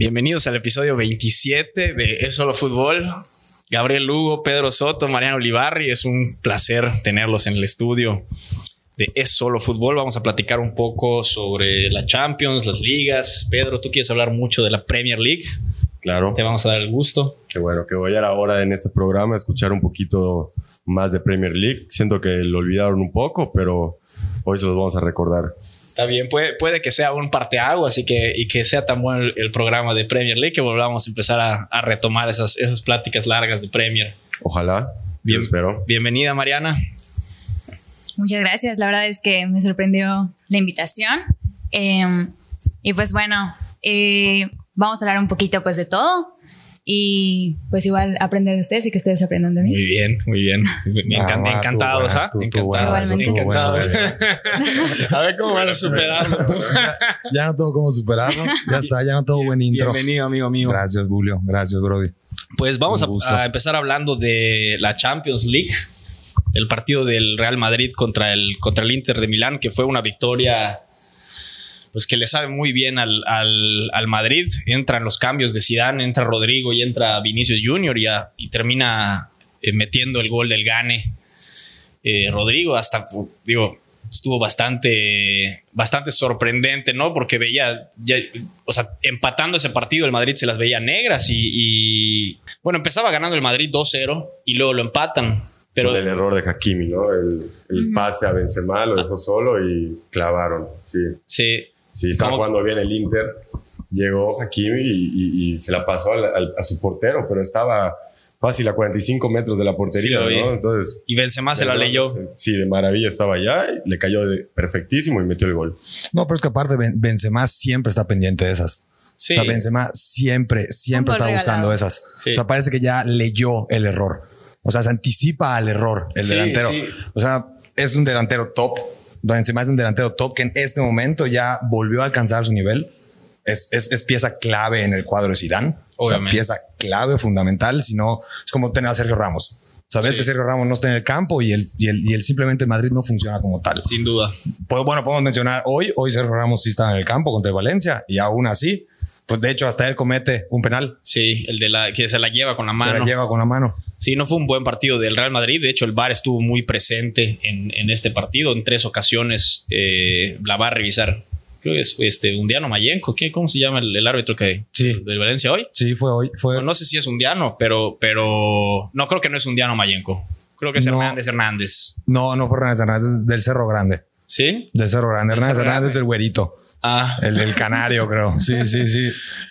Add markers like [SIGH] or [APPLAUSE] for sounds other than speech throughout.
Bienvenidos al episodio 27 de Es Solo Fútbol. Gabriel Lugo, Pedro Soto, Mariano Olivarri. Es un placer tenerlos en el estudio de Es Solo Fútbol. Vamos a platicar un poco sobre la Champions, las ligas. Pedro, tú quieres hablar mucho de la Premier League. Claro. Te vamos a dar el gusto. Qué bueno, que voy a ahora en este programa a escuchar un poquito más de Premier League. Siento que lo olvidaron un poco, pero hoy se los vamos a recordar. Está bien, puede, puede que sea un parteaguas y que, y que sea tan bueno el, programa de Premier League que volvamos a empezar a, retomar esas, esas pláticas largas de Premier. Ojalá. Bien, espero. Bienvenida, Mariana. Muchas gracias. La verdad es que me sorprendió la invitación. Em, y pues bueno, eh, vamos a hablar un poquito pues de todo y pues igual aprender de ustedes y que ustedes aprendan de mí. Muy bien, muy bien. encantados, ¿ah? Encantados, encantados. a ver cómo van a superarlo. [LAUGHS] ya, no tengo cómo superarlo. Ya está, ya no tengo buen intro. Bienvenido, amigo mío. Gracias, Julio. Gracias, Brody. Pues vamos a, a, empezar hablando de la Champions League, el partido del Real Madrid contra el, contra el Inter de Milán, que fue una victoria pues que le sabe muy bien al, al, Madrid. Entran los cambios de Zidane, entra Rodrigo y entra Vinicius Junior y, y termina eh, metiendo el gol del Gane. Eh, Rodrigo hasta, digo, estuvo bastante, bastante sorprendente, ¿no? Porque veía, o sea, empatando ese partido, el Madrid se las veía negras y, bueno, empezaba ganando el Madrid 2-0 y luego lo empatan. Pero el error de Hakimi, ¿no? El, el pase a Benzema lo dejó solo y clavaron. Sí. Sí. Sí, estaba jugando bien el Inter. Llegó Hakimi y, se la pasó a su portero, pero estaba fácil a 45 metros de la portería, ¿no? Entonces. Y Benzema se la leyó. Sí, de maravilla estaba allá, le cayó perfectísimo y metió el gol. No, pero es que aparte Benzema siempre está pendiente de esas. Sí. O sea, Benzema siempre, siempre está buscando esas. O sea, parece que ya leyó el error. O sea, se anticipa al error el delantero. O sea, es un delantero top encima es un delantero top que en este momento ya volvió a alcanzar su nivel. Es, es, pieza clave en el cuadro de Zidane. O sea, pieza clave, fundamental. Si no, es como tener a Sergio Ramos. Sabes que Sergio Ramos no está en el campo y el, y el, y el simplemente Madrid no funciona como tal. Sin duda. Pues, bueno, podemos mencionar hoy, hoy Sergio Ramos sí está en el campo contra el Valencia y aún así, pues de hecho hasta él comete un penal. Sí, el de la que se la lleva con la mano. Se la lleva con la mano. Sí, no fue un buen partido del Real Madrid. De hecho, el VAR estuvo muy presente en, este partido. En tres ocasiones eh, la va a revisar. Creo que es este, Undiano Mayenco. ¿Qué, ¿Cómo se llama el, árbitro que sí. de Valencia hoy? Sí, fue hoy. Fue... No, sé si es Undiano, pero, pero no creo que no es Undiano Mayenco. Creo que es Hernández Hernández. No, no fue Hernández Hernández, del Cerro Grande. ¿Sí? Del Cerro Grande. Hernández Hernández es el güerito. Ah. El, el, canario, creo. Sí, sí, sí.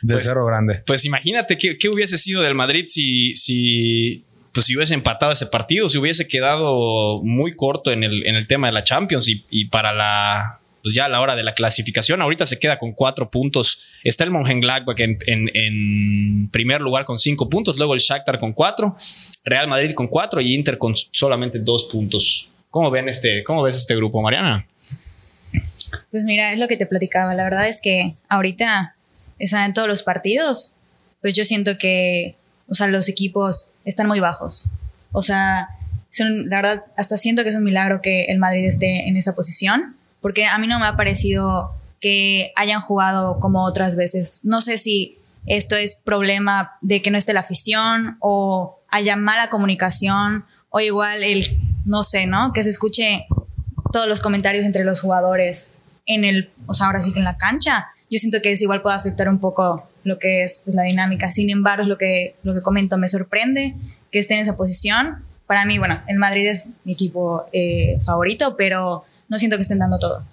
Del pues, Cerro Grande. Pues imagínate qué, qué, hubiese sido del Madrid si, si pues si hubiese empatado ese partido, si hubiese quedado muy corto en el, en el tema de la Champions y, para la, pues ya a la hora de la clasificación, ahorita se queda con cuatro puntos. Está el Mönchengladbach en, en, primer lugar con cinco puntos, luego el Shakhtar con cuatro, Real Madrid con cuatro y Inter con solamente dos puntos. ¿Cómo ven este, cómo ves este grupo, Mariana? Pues mira, es lo que te platicaba. La verdad es que ahorita, están en todos los partidos, pues yo siento que, o sea, los equipos están muy bajos. O sea, son, la verdad, hasta siento que es un milagro que el Madrid esté en esa posición, porque a mí no me ha parecido que hayan jugado como otras veces. No sé si esto es problema de que no esté la afición o haya mala comunicación o igual el, no sé, ¿no? Que se escuche todos los comentarios entre los jugadores en el, o sea, ahora sí que en la cancha. Yo siento que eso igual puede afectar un poco lo que es pues, la dinámica. Sin embargo, es lo que, lo que comento, me sorprende que esté en esa posición. Para mí, bueno, el Madrid es mi equipo eh, favorito, pero no siento que estén dando todo.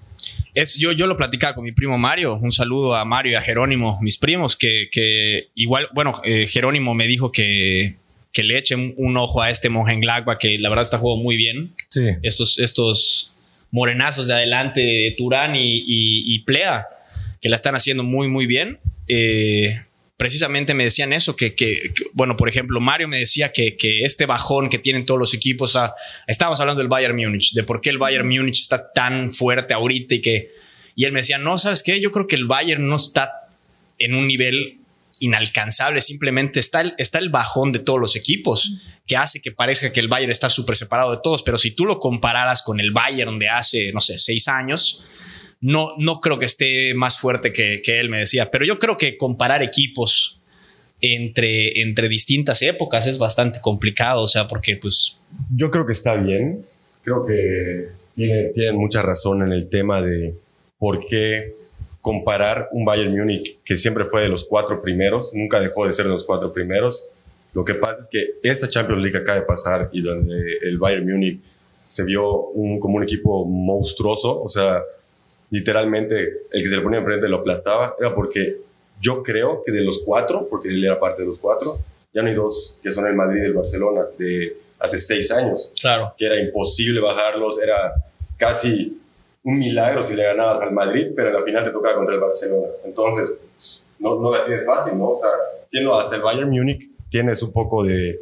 Es, yo, yo lo platicaba con mi primo Mario. Un saludo a Mario y a Jerónimo, mis primos, que, que igual, bueno, eh, Jerónimo me dijo que, que le echen un ojo a este Mönchengladbach, que la verdad está jugando muy bien. Sí. Estos, estos morenazos de adelante de Turán y, y Plea, que la están haciendo muy, muy bien. Eh, precisamente me decían eso, que, bueno, por ejemplo, Mario me decía que, este bajón que tienen todos los equipos, estábamos hablando del Bayern Múnich, de por qué el Bayern Múnich está tan fuerte ahorita y que, y él me decía, no, ¿sabes qué? Yo creo que el Bayern no está en un nivel inalcanzable, simplemente está el, está el bajón de todos los equipos, que hace que parezca que el Bayern está súper separado de todos, pero si tú lo compararas con el Bayern de hace, no sé, seis años, no, no creo que esté más fuerte que, que él, me decía. Pero yo creo que comparar equipos entre, entre distintas épocas es bastante complicado, o sea, porque pues... Yo creo que está bien, creo que tienen tiene mucha razón en el tema de por qué comparar un Bayern Múnich que siempre fue de los cuatro primeros, nunca dejó de ser de los cuatro primeros. Lo que pasa es que esta Champions League acaba de pasar y donde el Bayern Múnich se vio como un equipo monstruoso, o sea, literalmente el que se le ponía enfrente lo aplastaba, era porque yo creo que de los cuatro, porque él era parte de los cuatro, ya no hay dos, que son el Madrid y el Barcelona, de hace seis años. Claro. Que era imposible bajarlos, era casi un milagro si le ganabas al Madrid, pero en la final te tocaba contra el Barcelona. Entonces, no, no la tienes fácil, ¿no? O sea, siendo hasta el Bayern Múnich, tienes un poco de,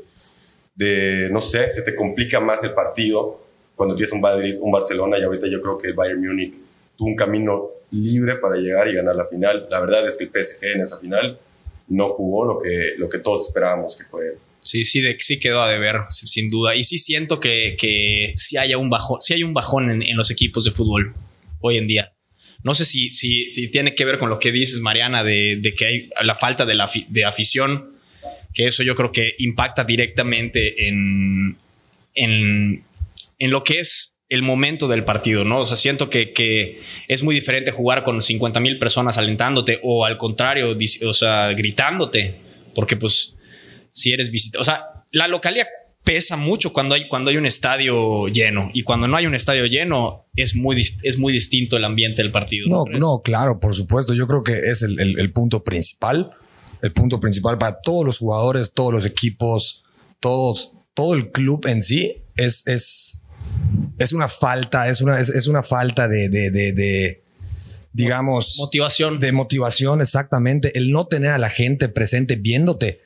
de, no sé, se te complica más el partido cuando tienes un Madrid, un Barcelona, y ahorita yo creo que el Bayern Múnich tuvo un camino libre para llegar y ganar la final. La verdad es que el PSG en esa final no jugó lo que, lo que todos esperábamos que fue. Sí, sí, de, sí quedó a deber, sin duda. Y sí siento que, que sí, haya un bajón, sí hay un bajón en, los equipos de fútbol hoy en día. No sé si, si, si tiene que ver con lo que dices, Mariana, de, de que hay la falta de, la, de afición, que eso yo creo que impacta directamente en, en, en lo que es el momento del partido, ¿no? O sea, siento que, es muy diferente jugar con 50 mil personas alentándote o al contrario, o sea, gritándote, porque pues si eres visitante, o sea, la localidad pesa mucho cuando hay, cuando hay un estadio lleno y cuando no hay un estadio lleno es muy, es muy distinto el ambiente del partido. No, no, claro, por supuesto, yo creo que es el, punto principal, el punto principal para todos los jugadores, todos los equipos, todos, todo el club en sí es, es es una falta, es una, es, una falta de, de, de, digamos... Motivación. De motivación, exactamente. El no tener a la gente presente viéndote.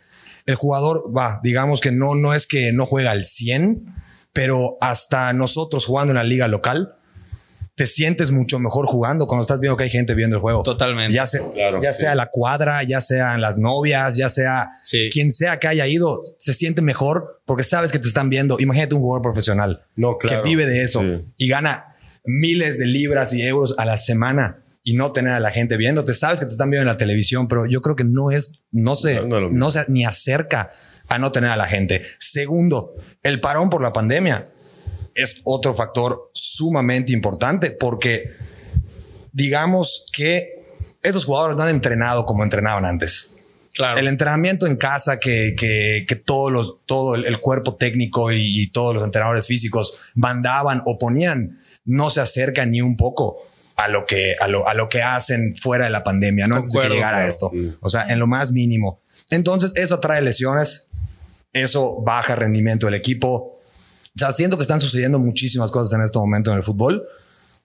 El jugador, va, digamos que no, no es que no juega al 100, pero hasta nosotros jugando en la liga local, te sientes mucho mejor jugando cuando estás viendo que hay gente viendo el juego. Totalmente. Ya, sea, ya sea la cuadra, ya sean las novias, ya sea quien sea que haya ido, se siente mejor porque sabes que te están viendo. Imagínate un jugador profesional que vive de eso y gana miles de libras y euros a la semana y no tener a la gente viéndote. Sabes que te están viendo en la televisión, pero yo creo que no es, no se, no se ni acerca a no tener a la gente. Segundo, el parón por la pandemia es otro factor sumamente importante porque digamos que esos jugadores no han entrenado como entrenaban antes. Claro. El entrenamiento en casa que, que, que todos los, todo el, cuerpo técnico y, todos los entrenadores físicos mandaban o ponían no se acerca ni un poco a lo que, a lo, a lo que hacen fuera de la pandemia, no antes de que llegara esto. O sea, en lo más mínimo. Entonces, eso trae lesiones, eso baja rendimiento del equipo, o sea, siento que están sucediendo muchísimas cosas en este momento en el fútbol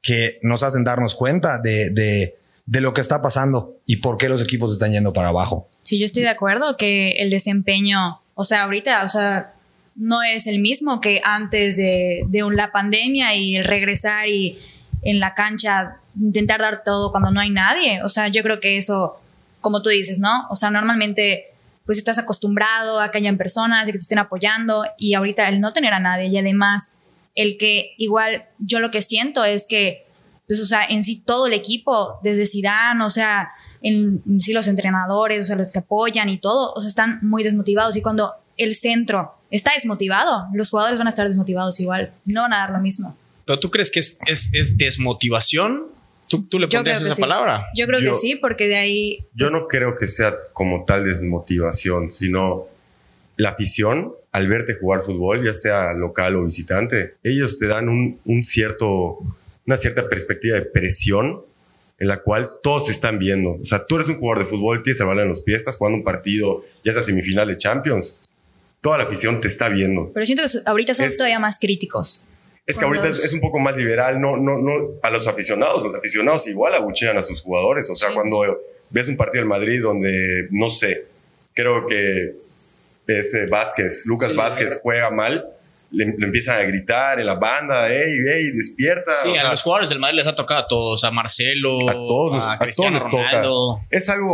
que nos hacen darnos cuenta de, de, de lo que está pasando y por qué los equipos están yendo para abajo. Sí, yo estoy de acuerdo que el desempeño, o sea, ahorita, o sea, no es el mismo que antes de, de la pandemia y el regresar y en la cancha intentar dar todo cuando no hay nadie. O sea, yo creo que eso, como tú dices, ¿no? O sea, normalmente pues estás acostumbrado a que hayan personas y que te estén apoyando y ahorita el no tener a nadie y además el que igual yo lo que siento es que pues o sea en sí todo el equipo desde Zidane o sea en, sí los entrenadores o sea los que apoyan y todo o sea están muy desmotivados y cuando el centro está desmotivado los jugadores van a estar desmotivados igual no van a dar lo mismo. Pero tú crees que es, es, es desmotivación ¿Tú, le pondrías esa palabra? Yo creo que sí, porque de ahí... Yo pues no creo que sea como tal desmotivación, sino la afición al verte jugar fútbol, ya sea local o visitante, ellos te dan un, un cierto, una cierta perspectiva de presión en la cual todos te están viendo. O sea, tú eres un jugador de fútbol, tienes el balón en los pies, estás jugando un partido, ya sea semifinal de Champions. Toda la afición te está viendo. Pero siento que ahorita son todavía más críticos. Es que ahorita es, un poco más liberal, no, no, no, a los aficionados, los aficionados igual abuchean a sus jugadores, o sea, cuando ves un partido del Madrid donde, no sé, creo que este Vázquez, Lucas Vázquez juega mal, le, empiezan a gritar en la banda, hey, hey, despierta. Sí, a los jugadores del Madrid les ha tocado a todos, a Marcelo, a todos, a, Cristiano Ronaldo. Es algo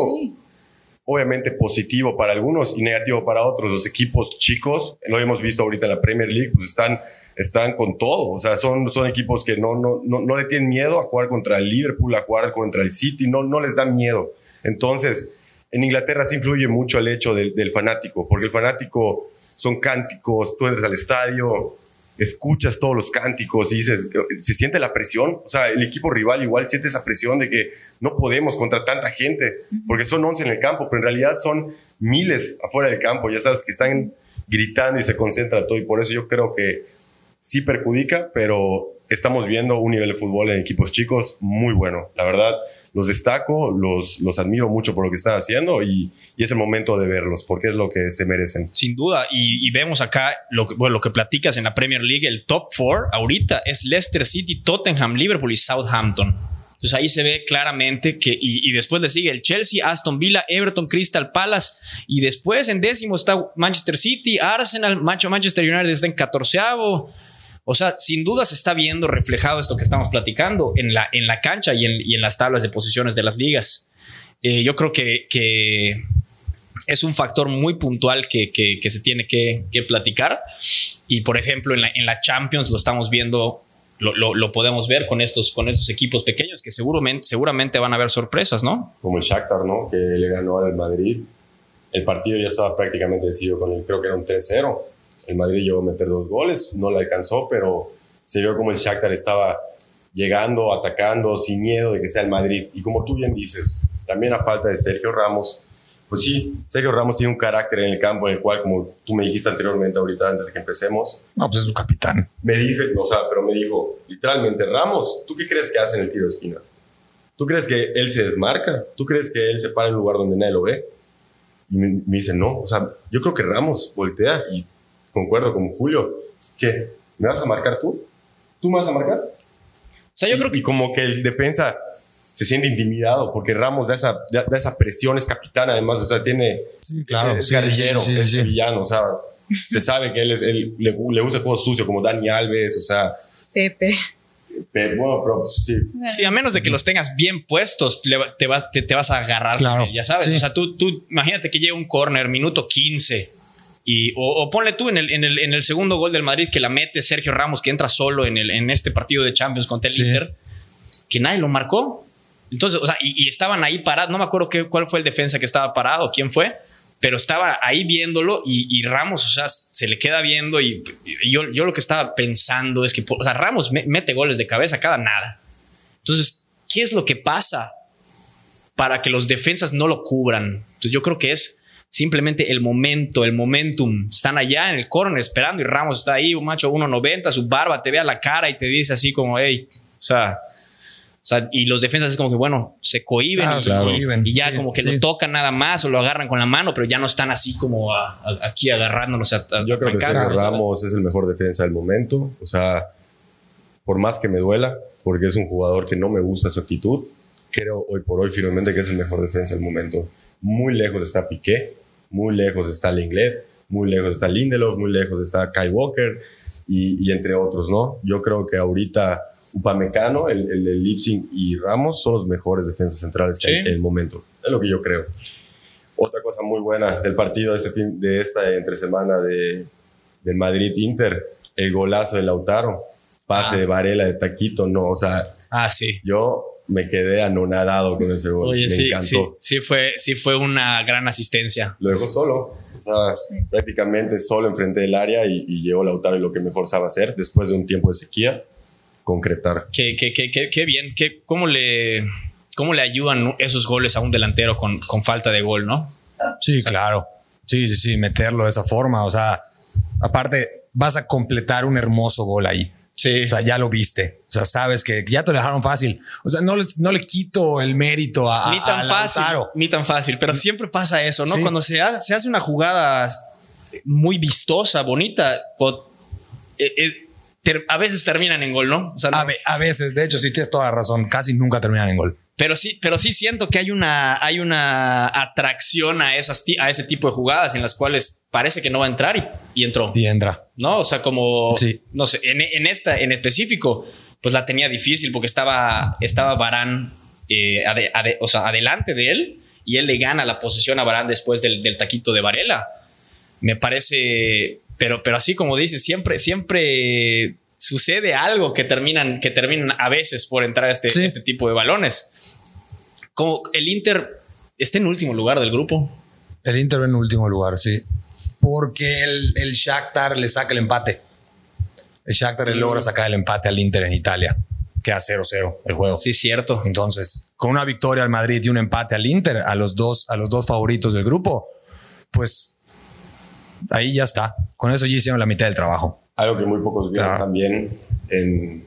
obviamente positivo para algunos y negativo para otros. Los equipos chicos, lo hemos visto ahorita en la Premier League, pues están están con todo. O sea, son, son equipos que no, no, no, no le tienen miedo a jugar contra el Liverpool, a jugar contra el City, no, no les da miedo. Entonces, en Inglaterra sí influye mucho el hecho del, del fanático, porque el fanático son cánticos, tú entras al estadio, escuchas todos los cánticos y dices, se siente la presión, o sea, el equipo rival igual siente esa presión de que no podemos contra tanta gente, porque son 11 en el campo, pero en realidad son miles afuera del campo, ya sabes, que están gritando y se concentra todo, y por eso yo creo que sí perjudica, pero estamos viendo un nivel de fútbol en equipos chicos muy bueno. La verdad, los destaco, los, los admiro mucho por lo que están haciendo y, es el momento de verlos porque es lo que se merecen. Sin duda, y, vemos acá lo que, bueno, lo que platicas en la Premier League, el top four ahorita es Leicester City, Tottenham, Liverpool y Southampton. Entonces ahí se ve claramente que, y, después le sigue el Chelsea, Aston Villa, Everton, Crystal Palace, y después en décimo está Manchester City, Arsenal, Macho Manchester United está en catorceavo. O sea, sin duda se está viendo reflejado esto que estamos platicando en la, en la cancha y en, las tablas de posiciones de las ligas. Eh, yo creo que, es un factor muy puntual que, se tiene que, platicar. Y por ejemplo, en la, en la Champions lo estamos viendo, lo, podemos ver con estos, con estos equipos pequeños que seguramente, seguramente van a haber sorpresas, ¿no? Como el Shakhtar, ¿no? Que le ganó al Madrid. El partido ya estaba prácticamente decidido con el, creo que era un 3-0 el Madrid llegó a meter dos goles, no le alcanzó, pero se vio como el Shakhtar estaba llegando, atacando, sin miedo de que sea el Madrid. Y como tú bien dices, también a falta de Sergio Ramos, pues sí, Sergio Ramos tiene un carácter en el campo en el cual, como tú me dijiste anteriormente, ahorita antes de que empecemos. No, pues es su capitán. Me dije, o sea, pero me dijo, literalmente, Ramos, ¿tú qué crees que hace en el tiro de esquina? ¿Tú crees que él se desmarca? ¿Tú crees que él se para en un lugar donde nadie lo ve? Y me, me dice, no, o sea, yo creo que Ramos voltea y concuerdo con Julio, ¿qué? ¿Me vas a marcar tú? ¿Tú me vas a marcar? O sea, yo creo que... Y como que el defensa se siente intimidado porque Ramos da esa, da esa presión, es capitán además, o sea, tiene... Sí, claro. Es, guerrillero, es villano, o sea, se sabe que él, es, él le, le usa juego sucio como Dani Alves, o sea... Pepe. bueno, pero sí. Sí, a menos de que los tengas bien puestos, te, vas, te, vas a agarrar. Claro. ya sabes, o sea, tú, tú imagínate que llega un corner, minuto 15 y, o, ponle tú en el, en, el, en el, segundo gol del Madrid que la mete Sergio Ramos, que entra solo en, el, en este partido de Champions contra el Inter, que nadie lo marcó. Entonces, o sea, y, estaban ahí parados. No me acuerdo qué, cuál fue el defensa que estaba parado, quién fue, pero estaba ahí viéndolo y, Ramos, o sea, se le queda viendo. Y, yo, yo lo que estaba pensando es que, o sea, Ramos mete goles de cabeza cada nada. Entonces, ¿qué es lo que pasa para que los defensas no lo cubran? Entonces, yo creo que es simplemente el momento, el momentum. Están allá en el corner esperando y Ramos está ahí, un macho 1.90, su barba te ve a la cara y te dice así como, hey, o sea, o sea, y los defensas es como que, bueno, se cohiben, y, ya como que lo tocan nada más o lo agarran con la mano, pero ya no están así como aquí agarrándolos. Yo creo que Sergio Ramos es el mejor defensa del momento. O sea, por más que me duela, porque es un jugador que no me gusta su actitud, creo hoy por hoy firmemente que es el mejor defensa del momento. Muy lejos está Piqué, muy lejos está Lenglet, muy lejos está Lindelof, muy lejos está Kai Walker y, entre otros, ¿no? Yo creo que ahorita Upamecano, el, el, Lipsing y Ramos son los mejores defensas centrales en el momento. Es lo que yo creo. Otra cosa muy buena del partido de, este fin, de esta entre semana de, del Madrid-Inter, el golazo de Lautaro, pase ah. de Varela de Taquito, no, o sea, ah, sí. yo me quedé anonadado con ese gol. me sí, encantó. Sí, fue, sí fue una gran asistencia. Lo dejó solo. Prácticamente solo enfrente del área y, y, llegó Lautaro y lo que mejor sabe hacer después de un tiempo de sequía, concretar. Qué, qué, qué, qué bien. ¿Qué, cómo, le, ¿Cómo le ayudan esos goles a un delantero con, con falta de gol, no? Sí, claro. Sí, sí, sí, meterlo de esa forma. O sea, aparte, vas a completar un hermoso gol ahí. Sí. O sea, ya lo viste. O sea, sabes que ya te lo dejaron fácil. O sea, no le, no le quito el mérito a, ni tan fácil, ni tan fácil, pero siempre pasa eso, ¿no? Cuando se, se, hace una jugada muy vistosa, bonita, eh, eh, a veces terminan en gol, ¿no? a, veces, de hecho, sí tienes toda la razón, casi nunca terminan en gol. Pero sí, pero sí siento que hay una, hay una atracción a, esas, a ese tipo de jugadas en las cuales parece que no va a entrar y, y entró. Y entra. ¿No? O sea, como, sí. no sé, en, en, esta en específico, pues la tenía difícil porque estaba, estaba Barán, eh, o sea, adelante de él y él le gana la posesión a Barán después del, del taquito de Varela. Me parece Pero, pero así como dices, siempre, siempre sucede algo que terminan, que terminan a veces por entrar a este, este tipo de balones. Como el Inter está en último lugar del grupo. El Inter en último lugar, sí. Porque el, el Shakhtar le saca el empate. El Shakhtar le logra sacar el empate al Inter en Italia. Queda 0-0 el juego. Sí, cierto. Entonces, con una victoria al Madrid y un empate al Inter, a los dos, a los dos favoritos del grupo, pues ahí ya está. Con eso ya hicieron la mitad del trabajo. Algo que muy pocos vieron también en,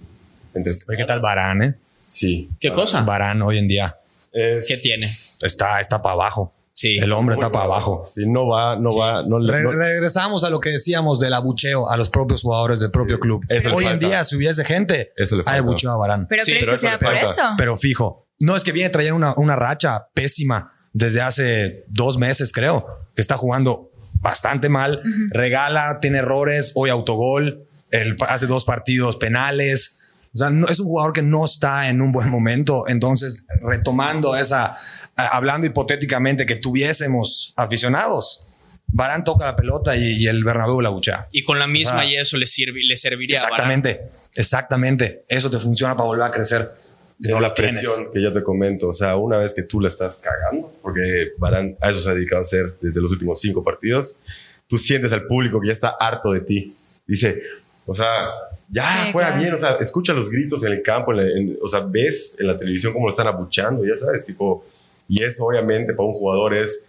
entre... ¿Qué tal Barán, eh? Sí. ¿Qué cosa? Barán hoy en día. ¿Qué tiene? Está, está para abajo. Sí. El hombre está para abajo. Sí, no va, no va. No, regresamos a lo que decíamos del abucheo a los propios jugadores del propio club. Hoy en día, si hubiese gente, hay abucheo a Barán. Pero crees que sea por eso. Pero fijo. No es que viene trayendo una, una racha pésima desde hace dos meses, creo, que está jugando bastante mal. Regala, tiene errores, hoy autogol, el, hace dos partidos penales. O sea, no, es un jugador que no está en un buen momento. Entonces, retomando esa, hablando hipotéticamente que tuviésemos aficionados, Barán toca la pelota y, el Bernabéu la bucha. Y con la misma y eso le, sirve, le serviría exactamente, a Barán. Exactamente, Eso te funciona para volver a crecer. No la presión que yo te comento. O sea, una vez que tú la estás cagando, porque Barán a eso se ha dedicado a hacer desde los últimos cinco partidos, tú sientes al público que ya está harto de ti. Dice, o sea, ya juega bien, o sea, escucha los gritos en el campo, o sea, ves en la televisión cómo lo están abuchando, ya sabes, tipo, y eso obviamente para un jugador es,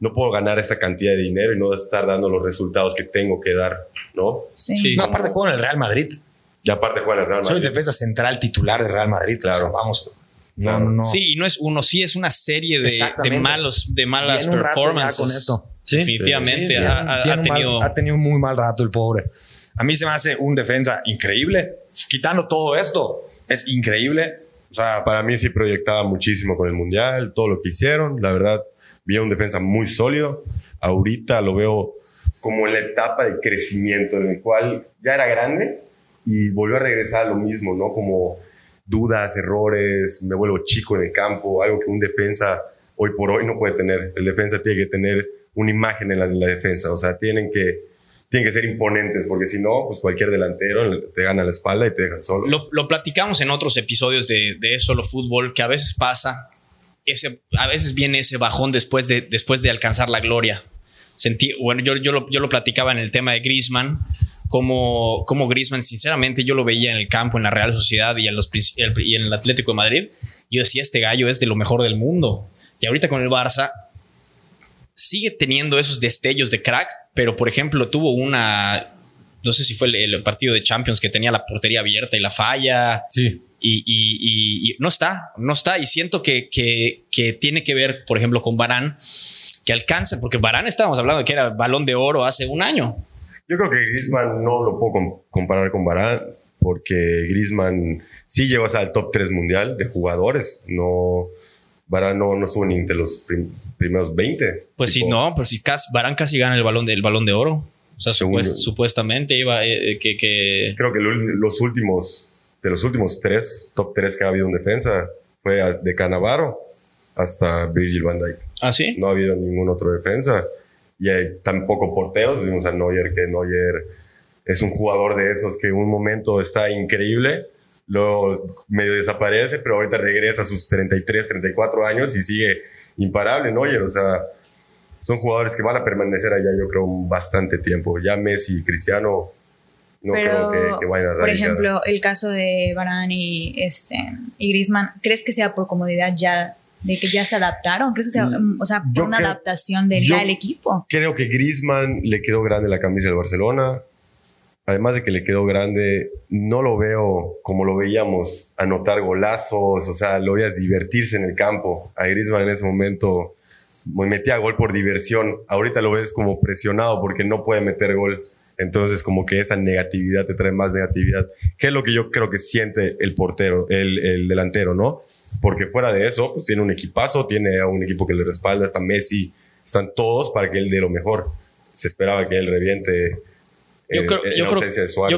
no puedo ganar esta cantidad de dinero y no estar dando los resultados que tengo que dar, ¿no? Sí. No, aparte juego en el Real Madrid. Y aparte juega en el Real Madrid. Soy defensa central titular del Real Madrid, claro. vamos. No, no. Sí, y no es uno, sí es una serie de, malos, de malas performances. Con esto. Sí, Definitivamente. ha, tenido... ha tenido un muy mal rato el pobre. A mí se me hace un defensa increíble. Quitando todo esto, es increíble. O sea, para mí sí proyectaba muchísimo con el Mundial, todo lo que hicieron. La verdad, vi un defensa muy sólido. Ahorita lo veo como en la etapa de crecimiento en el cual ya era grande y volvió a regresar a lo mismo, ¿no? Como dudas, errores, me vuelvo chico en el campo, algo que un defensa hoy por hoy no puede tener. El defensa tiene que tener una imagen en la, en la defensa, o sea, tienen que tienen que ser imponentes, porque si no, pues cualquier delantero te gana la espalda y te deja solo. Lo, platicamos en otros episodios de, de Solo Fútbol, que a veces pasa, ese, a veces viene ese bajón después de, después de alcanzar la gloria. Sentí, bueno, yo, yo, lo, yo lo platicaba en el tema de Griezmann, como, como Griezmann, sinceramente, yo lo veía en el campo, en la Real Sociedad y en, los, y en el Atlético de Madrid. Yo decía, este gallo es de lo mejor del mundo. Y ahorita con el Barça, sigue teniendo esos destellos de crack, pero por ejemplo tuvo una, no sé si fue el, partido de Champions que tenía la portería abierta y la falla. Sí. Y, no está, no está. Y siento que, que, tiene que ver, por ejemplo, con Barán, que alcanza, porque Barán estábamos hablando de que era balón de oro hace un año. Yo creo que Griezmann no lo puedo comparar con Barán, porque Griezmann sí llegó hasta el top 3 mundial de jugadores. No, Barán no, no estuvo ni entre los primeros 20. Pues si no, pues si Barán casi gana el balón, del balón de oro. O sea, supuestamente iba eh, eh, que, que, Creo que los últimos, de los últimos tres, top tres que ha habido en defensa, fue de Canavaro hasta Virgil van Dijk. ¿Ah, sí? No ha habido ningún otro defensa. Y hay tampoco porteros. Vimos a Neuer, que Neuer es un jugador de esos que en un momento está increíble luego medio desaparece, pero ahorita regresa a sus 33, 34 años y sigue imparable, ¿no? o sea, son jugadores que van a permanecer allá, yo creo, bastante tiempo. Ya Messi y Cristiano no creo que, vayan a Por ejemplo, el caso de Varane y, este, y Griezmann, ¿crees que sea por comodidad ya de que ya se adaptaron? ¿Crees que sea, mm, o sea, por una adaptación del, del equipo? Creo que Griezmann le quedó grande la camisa del Barcelona además de que le quedó grande, no lo veo como lo veíamos, anotar golazos, o sea, lo veías divertirse en el campo. A Griezmann en ese momento metía gol por diversión, ahorita lo ves como presionado porque no puede meter gol. Entonces, como que esa negatividad te trae más negatividad, que es lo que yo creo que siente el portero, el, el delantero, ¿no? Porque fuera de eso, pues tiene un equipazo, tiene a un equipo que le respalda, está Messi, están todos para que él dé lo mejor. Se esperaba que él reviente yo creo, yo,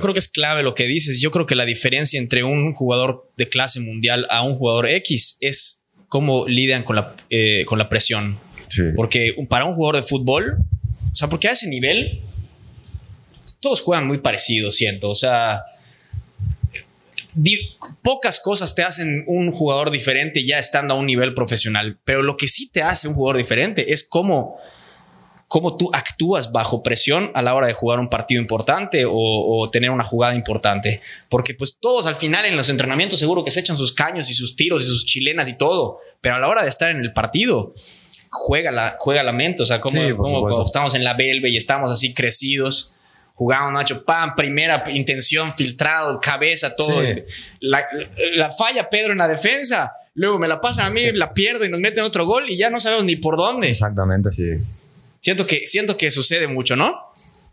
creo, que es clave lo que dices. Yo creo que la diferencia entre un jugador de clase mundial a un jugador X es cómo lidian con la, eh, con la presión. Porque para un jugador de fútbol, o sea, porque a ese nivel, todos juegan muy parecido, siento. O sea, pocas cosas te hacen un jugador diferente ya estando a un nivel profesional, pero lo que sí te hace un jugador diferente es cómo, cómo tú actúas bajo presión a la hora de jugar un partido importante o, tener una jugada importante. Porque pues todos al final en los entrenamientos seguro que se echan sus caños y sus tiros y sus chilenas y todo, pero a la hora de estar en el partido, juega la, juega la mente, o sea, como, como estamos en la Belve y estamos así crecidos jugamos Nacho, pam, primera intención, filtrado, cabeza, todo. La, falla Pedro en la defensa, luego me la pasan a mí, la pierdo y nos meten otro gol y ya no sabemos ni por dónde. Exactamente, sí. Siento que, siento que sucede mucho, ¿no?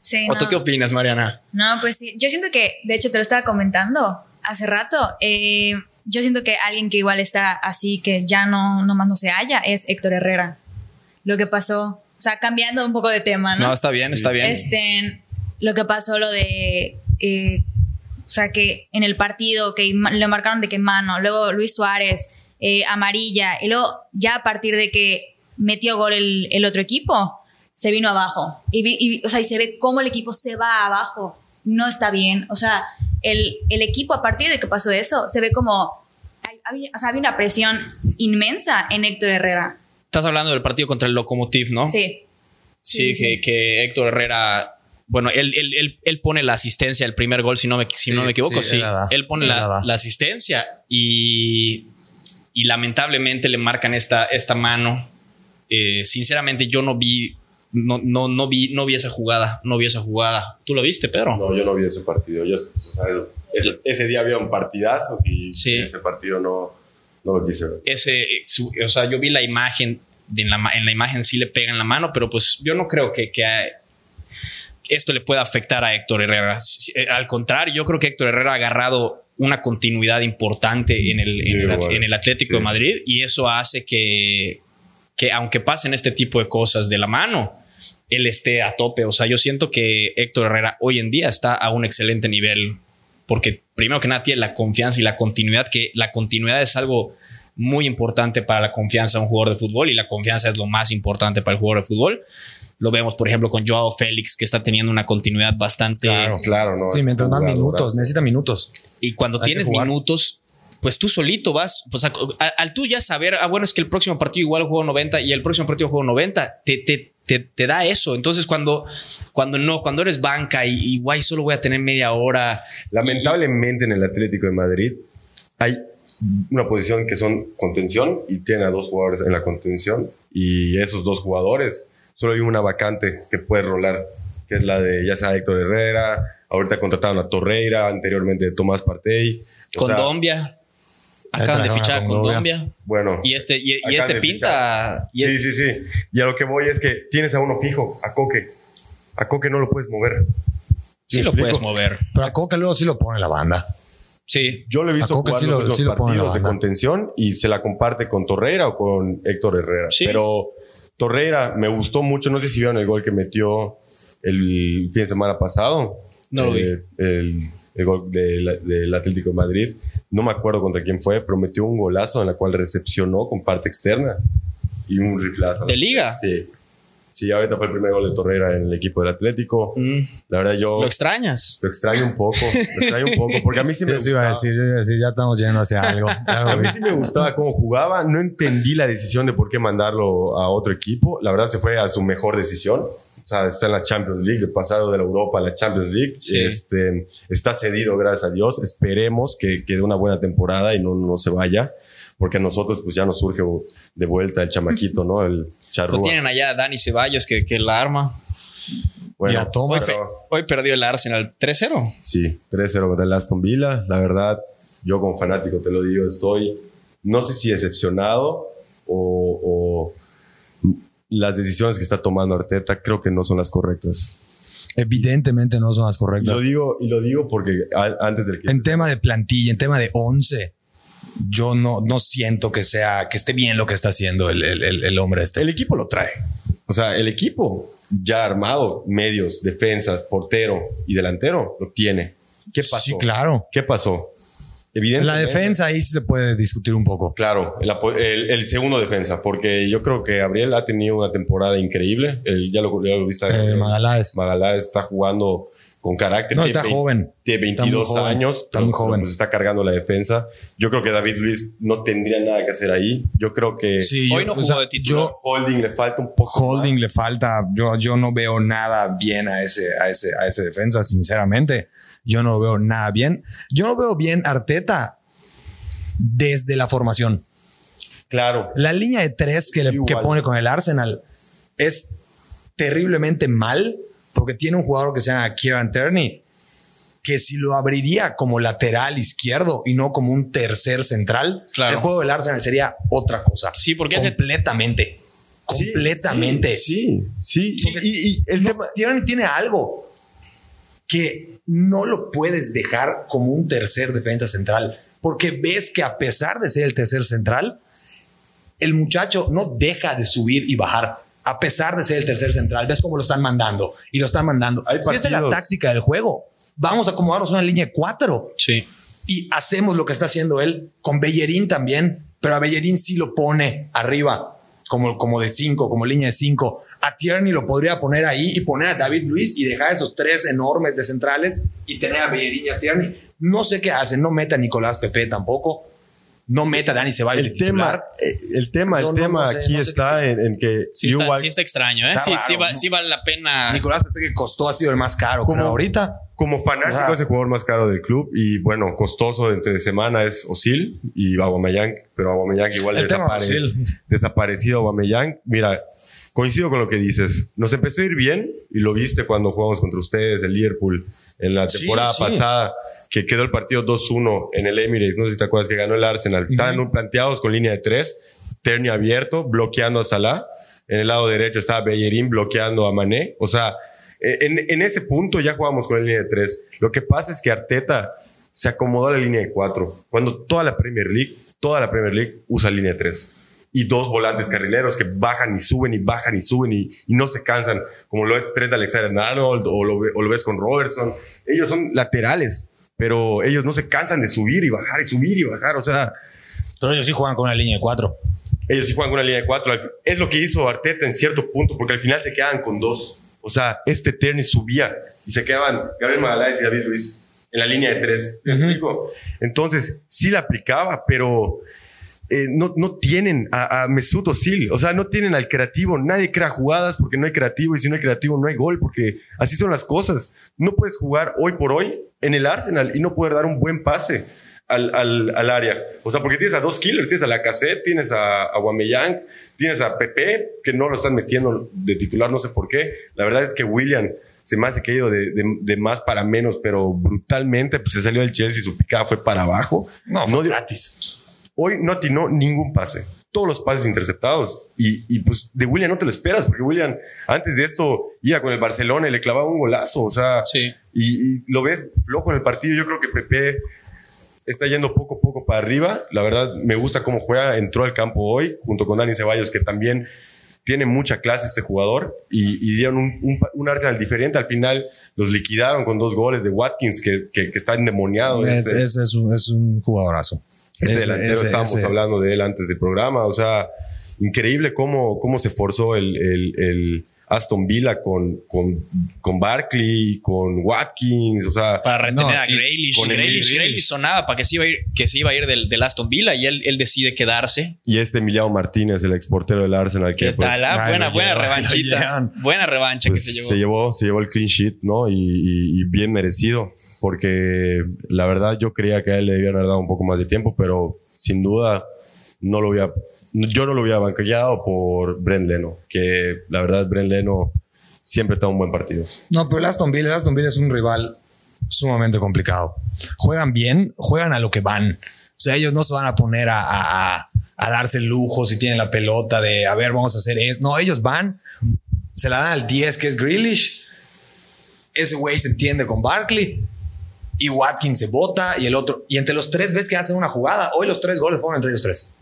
Sí. ¿O tú qué opinas, Mariana? No, pues sí. Yo siento que, de hecho, te lo estaba comentando hace rato. Eh, yo siento que alguien que igual está así, que ya no, más no se halla, es Héctor Herrera. Lo que pasó, o sea, cambiando un poco de tema, ¿no? No, está bien, está bien. Este, lo que pasó, lo de, eh, o sea, que en el partido, que le marcaron de qué mano, luego Luis Suárez, eh, amarilla, y luego ya a partir de que metió gol el, otro equipo, se vino abajo. Y, o sea, y se ve cómo el equipo se va abajo. No está bien. O sea, el, el equipo, a partir de que pasó eso, se ve como. Hay, o sea, había una presión inmensa en Héctor Herrera. Estás hablando del partido contra el Lokomotiv, ¿no? Sí. Sí, que, que Héctor Herrera bueno, él, él, él, pone la asistencia el primer gol, si no me, si no me equivoco, sí. Él, pone la, la, asistencia y, y, lamentablemente le marcan esta, esta mano. Eh, sinceramente, yo no vi, no, no, no, vi, no vi esa jugada, no vi esa jugada. ¿Tú lo viste, Pedro? No, yo no vi ese partido. Yo, ese, ese, día había un partidazo y ese partido no, no lo quise ver. Ese, o sea, yo vi la imagen, en la, en la imagen sí le pega en la mano, pero pues yo no creo que, que esto le pueda afectar a Héctor Herrera. Eh, al contrario, yo creo que Héctor Herrera ha agarrado una continuidad importante en el, en el, Atlético de Madrid y eso hace que, que, aunque pasen este tipo de cosas de la mano, él esté a tope. O sea, yo siento que Héctor Herrera hoy en día está a un excelente nivel porque primero que nada tiene la confianza y la continuidad, que la continuidad es algo muy importante para la confianza de un jugador de fútbol y la confianza es lo más importante para el jugador de fútbol. Lo vemos, por ejemplo, con Joao Félix, que está teniendo una continuidad bastante. Claro, claro, ¿no? Sí, mientras más minutos, necesita minutos. Y cuando tienes minutos, pues tú solito vas, pues al tú ya saber, ah, bueno, es que el próximo partido igual juego 90 y el próximo partido juego 90, te, te, te, te da eso. Entonces, cuando, cuando no, cuando eres banca y, y guay, solo voy a tener media hora. Lamentablemente en el Atlético de Madrid hay una posición que son contención y tiene a dos jugadores en la contención y esos dos jugadores solo hay una vacante que puede rolar, que es la de ya sea Héctor Herrera, ahorita contrataron a Torreira, anteriormente Tomás Partey. Condombia. Acaban de fichar a Condombia. Bueno. Y este, y, este pinta. sí, sí, sí. Y a lo que voy es que tienes a uno fijo, a Coque. A Coque no lo puedes mover. Sí, lo puedes mover. Pero a Coque luego sí lo pone la banda. Sí. Yo le he visto jugar los, partidos de contención y se la comparte con Torreira o con Héctor Herrera. Sí. Pero Torreira, me gustó mucho. No sé si vieron el gol que metió el fin de semana pasado. No lo vi. Eh, el, gol del Atlético de Madrid. No me acuerdo contra quién fue, pero metió un golazo en la cual recepcionó con parte externa y un riflazo. ¿De liga? Sí. Sí, ahorita fue el primer gol de Torreira en el equipo del Atlético. Mm. La verdad, yo. ¿Lo extrañas? Lo extraño un poco. Lo extraño un poco. Porque a mí sí, me. Gustaba. Iba a decir, ya estamos yendo hacia algo. [LAUGHS] a mí sí me gustaba cómo jugaba. No entendí la decisión de por qué mandarlo a otro equipo. La verdad, se fue a su mejor decisión. O sea, está en la Champions League, pasado de la Europa a la Champions League. Este, está cedido, gracias a Dios. Esperemos que, que dé una buena temporada y no, no se vaya porque a nosotros pues ya nos surge de vuelta el chamaquito, ¿no? El charrúa. tienen allá a Dani Ceballos que, que la arma. Bueno, hoy, hoy, perdió el Arsenal 3-0. Sí, 3-0 contra el Aston Villa. La verdad, yo como fanático te lo digo, estoy, no sé si decepcionado o, o las decisiones que está tomando Arteta creo que no son las correctas. Evidentemente no son las correctas. Y lo digo, y lo digo porque antes del que... En tema de plantilla, en tema de 11, yo no, no siento que sea, que esté bien lo que está haciendo el, el, el hombre este. El equipo lo trae. O sea, el equipo ya armado, medios, defensas, portero y delantero, lo tiene. ¿Qué pasó? Sí, claro. ¿Qué pasó? Evidentemente. La defensa ahí sí se puede discutir un poco. Claro, el, el, segundo defensa, porque yo creo que Gabriel ha tenido una temporada increíble. El, ya lo, ya lo viste. Eh, Magaláes. Magaláes está jugando con carácter. No, está joven. Tiene 22 años. Está muy joven. Pues está cargando la defensa. Yo creo que David Luis no tendría nada que hacer ahí. Yo creo que sí, hoy no jugó de titular. Holding le falta un poco. Holding le falta. Yo, yo no veo nada bien a ese, a ese, a ese defensa, sinceramente. Yo no veo nada bien. Yo no veo bien Arteta desde la formación. Claro. La línea de tres que, le, que pone con el Arsenal es terriblemente mal porque tiene un jugador que se llama Kieran Turney, que si lo abriría como lateral izquierdo y no como un tercer central, el juego del Arsenal sería otra cosa. Sí, porque completamente. completamente. Sí, sí. Y, el tema, Turney tiene algo que no lo puedes dejar como un tercer defensa central, porque ves que a pesar de ser el tercer central, el muchacho no deja de subir y bajar a pesar de ser el tercer central. ¿Ves cómo lo están mandando? Y lo están mandando. Si esa es la táctica del juego, vamos a acomodarnos una línea de cuatro. Sí. Y hacemos lo que está haciendo él con Bellerín también, pero a Bellerín sí lo pone arriba, como, como de cinco, como línea de cinco. A Tierney lo podría poner ahí y poner a David Luis y dejar esos tres enormes de centrales y tener a Bellerín y a Tierney. No sé qué hacen, no meta a Nicolás Pepe tampoco no meta a Dani Ceballos. El tema, eh, el tema, el tema aquí está en, que sí está, sí está, extraño, ¿eh? sí, sí, vale la pena. Nicolás Pepe que costó ha sido el más caro, como, ahorita. Como fanático es el jugador más caro del club y bueno, costoso entre semana es Osil y Aubameyang, pero Aubameyang igual desapare, desaparecido Aubameyang. Mira, coincido con lo que dices. Nos empezó a ir bien y lo viste cuando jugamos contra ustedes, el Liverpool, en la temporada pasada que quedó el partido 2-1 en el Emirates, no sé si te acuerdas que ganó el Arsenal. Estaban planteados con línea de tres, Terni abierto, bloqueando a Salah. En el lado derecho estaba Bellerín bloqueando a Mané. O sea, en, en ese punto ya jugamos con la línea de tres. Lo que pasa es que Arteta se acomodó a la línea de cuatro. Cuando toda la Premier League, toda la Premier League usa línea de tres y dos volantes carrileros que bajan y suben y bajan y suben y, no se cansan, como lo es Trent Alexander-Arnold o lo, o lo ves con Robertson. Ellos son laterales pero ellos no se cansan de subir y bajar y subir y bajar, o sea... Pero ellos sí juegan con una línea de cuatro. Ellos sí juegan con una línea de cuatro. Es lo que hizo Arteta en cierto punto, porque al final se quedaban con dos. O sea, este Terni subía y se quedaban Gabriel Magaláes y David Luis en la línea de tres. Entonces, sí la aplicaba, pero eh, no, no, tienen a, a Mesut Özil, o sea, no tienen al creativo, nadie crea jugadas porque no hay creativo y si no hay creativo no hay gol porque así son las cosas. No puedes jugar hoy por hoy en el Arsenal y no poder dar un buen pase al, al, al área. O sea, porque tienes a dos killers, tienes a la cassette, tienes a, a Guameyang, tienes a Pepe, que no lo están metiendo de titular, no sé por qué. La verdad es que William se me hace que ha ido de, de, más para menos, pero brutalmente, pues se salió del Chelsea, su picada fue para abajo. No, fue gratis Hoy no atinó ningún pase. Todos los pases interceptados. Y, y, pues de William no te lo esperas, porque William antes de esto iba con el Barcelona y le clavaba un golazo. O sea, sí. y, lo ves flojo en el partido. Yo creo que Pepe está yendo poco a poco para arriba. La verdad, me gusta cómo juega. Entró al campo hoy junto con Dani Ceballos, que también tiene mucha clase este jugador y, y dieron un, un, un, Arsenal diferente. Al final los liquidaron con dos goles de Watkins, que, que, que está endemoniado. Es, este. es, es, un, es un jugadorazo. Ese delantero estábamos hablando de él antes del programa. O sea, increíble cómo, cómo se forzó el, el, el Aston Villa con, con, con Barkley, con Watkins, o sea. Para retener a Grealish. Con Grealish, Grealish sonaba para que se iba a ir, que se iba a ir del, del Aston Villa y él, él decide quedarse. Y este Emiliano Martínez, el exportero del Arsenal. ¿Qué pues, tal? Ah? buena, buena [LAUGHS] revanchita. Buena revancha que pues se llevó. Se llevó, se llevó el clean sheet, ¿no? Y, y, y bien merecido porque la verdad yo creía que a él le debían haber dado un poco más de tiempo, pero sin duda no lo había, yo no lo había banqueado por Bren Leno, que la verdad Bren Leno siempre está un buen partido. No, pero el Aston Villa, Villa es un rival sumamente complicado. Juegan bien, juegan a lo que van. O sea, ellos no se van a poner a, a, a darse el lujo si tienen la pelota de, a ver, vamos a hacer eso. No, ellos van, se la dan al 10 que es Grealish. Ese güey se entiende con Barkley y Watkins se bota y el otro. Y entre los tres ves que hacen una jugada. Hoy los tres goles fueron entre ellos tres.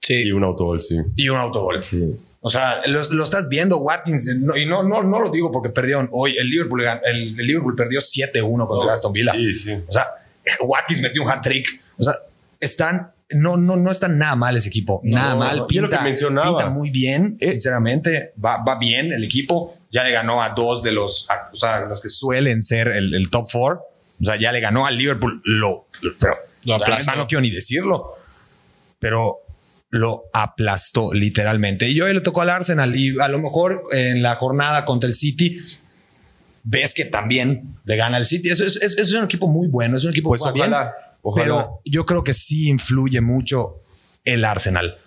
Sí. Y un autogol, sí. Y un autogol. O sea, lo, estás viendo Watkins, y no, no, no lo digo porque perdieron hoy. El Liverpool, el, Liverpool perdió 7-1 contra Aston Villa. Sí, sí. O sea, [LAUGHS] Watkins metió un hat trick. O sea, están no, no, no está nada mal ese equipo. nada mal. Pinta, pinta muy bien. Eh, sinceramente, va, va bien el equipo. Ya le ganó a dos de los, o sea, los que suelen ser el, top four. O sea, ya le ganó al Liverpool. Lo, pero, lo aplastó. No quiero ni decirlo. Pero lo aplastó literalmente. Y yo le tocó al Arsenal y a lo mejor en la jornada contra el City ves que también le gana al City. Eso es, es, un equipo muy bueno, es un equipo pues bien, pero yo creo que sí influye mucho el Arsenal.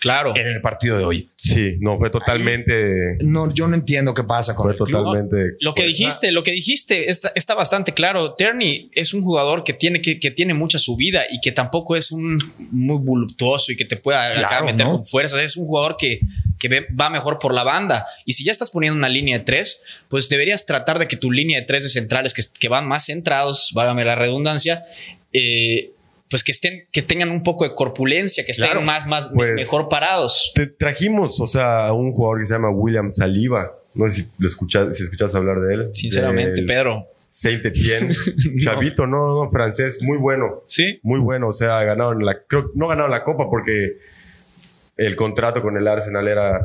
Claro. En el partido de hoy. Sí, no fue totalmente. no, yo no entiendo qué pasa con fue totalmente. Lo que dijiste, lo que dijiste está, está bastante claro. Terney es un jugador que tiene, que, que, tiene mucha subida y que tampoco es un muy voluptuoso y que te pueda meter con fuerza. Es un jugador que, que va mejor por la banda. Y si ya estás poniendo una línea de tres, pues deberías tratar de que tu línea de tres de centrales que, que van más centrados, válgame la redundancia, eh, pues que estén, que tengan un poco de corpulencia, que estén más, más pues, mejor parados. Te trajimos, o sea, a un jugador que se llama William Saliba. No sé si lo escuchas, si escuchas hablar de él. Sinceramente, Pedro. Saint Etienne, [LAUGHS] chavito, no, no, francés, muy bueno. Sí. Muy bueno, o sea, ganaron la, creo, no ganaron la copa porque el contrato con el Arsenal era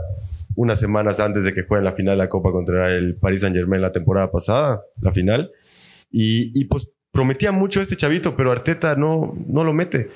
unas semanas antes de que jueguen la final de la copa contra el Paris Saint Germain la temporada pasada, la final. Y, y pues prometía mucho este chavito, pero Arteta no, no lo mete.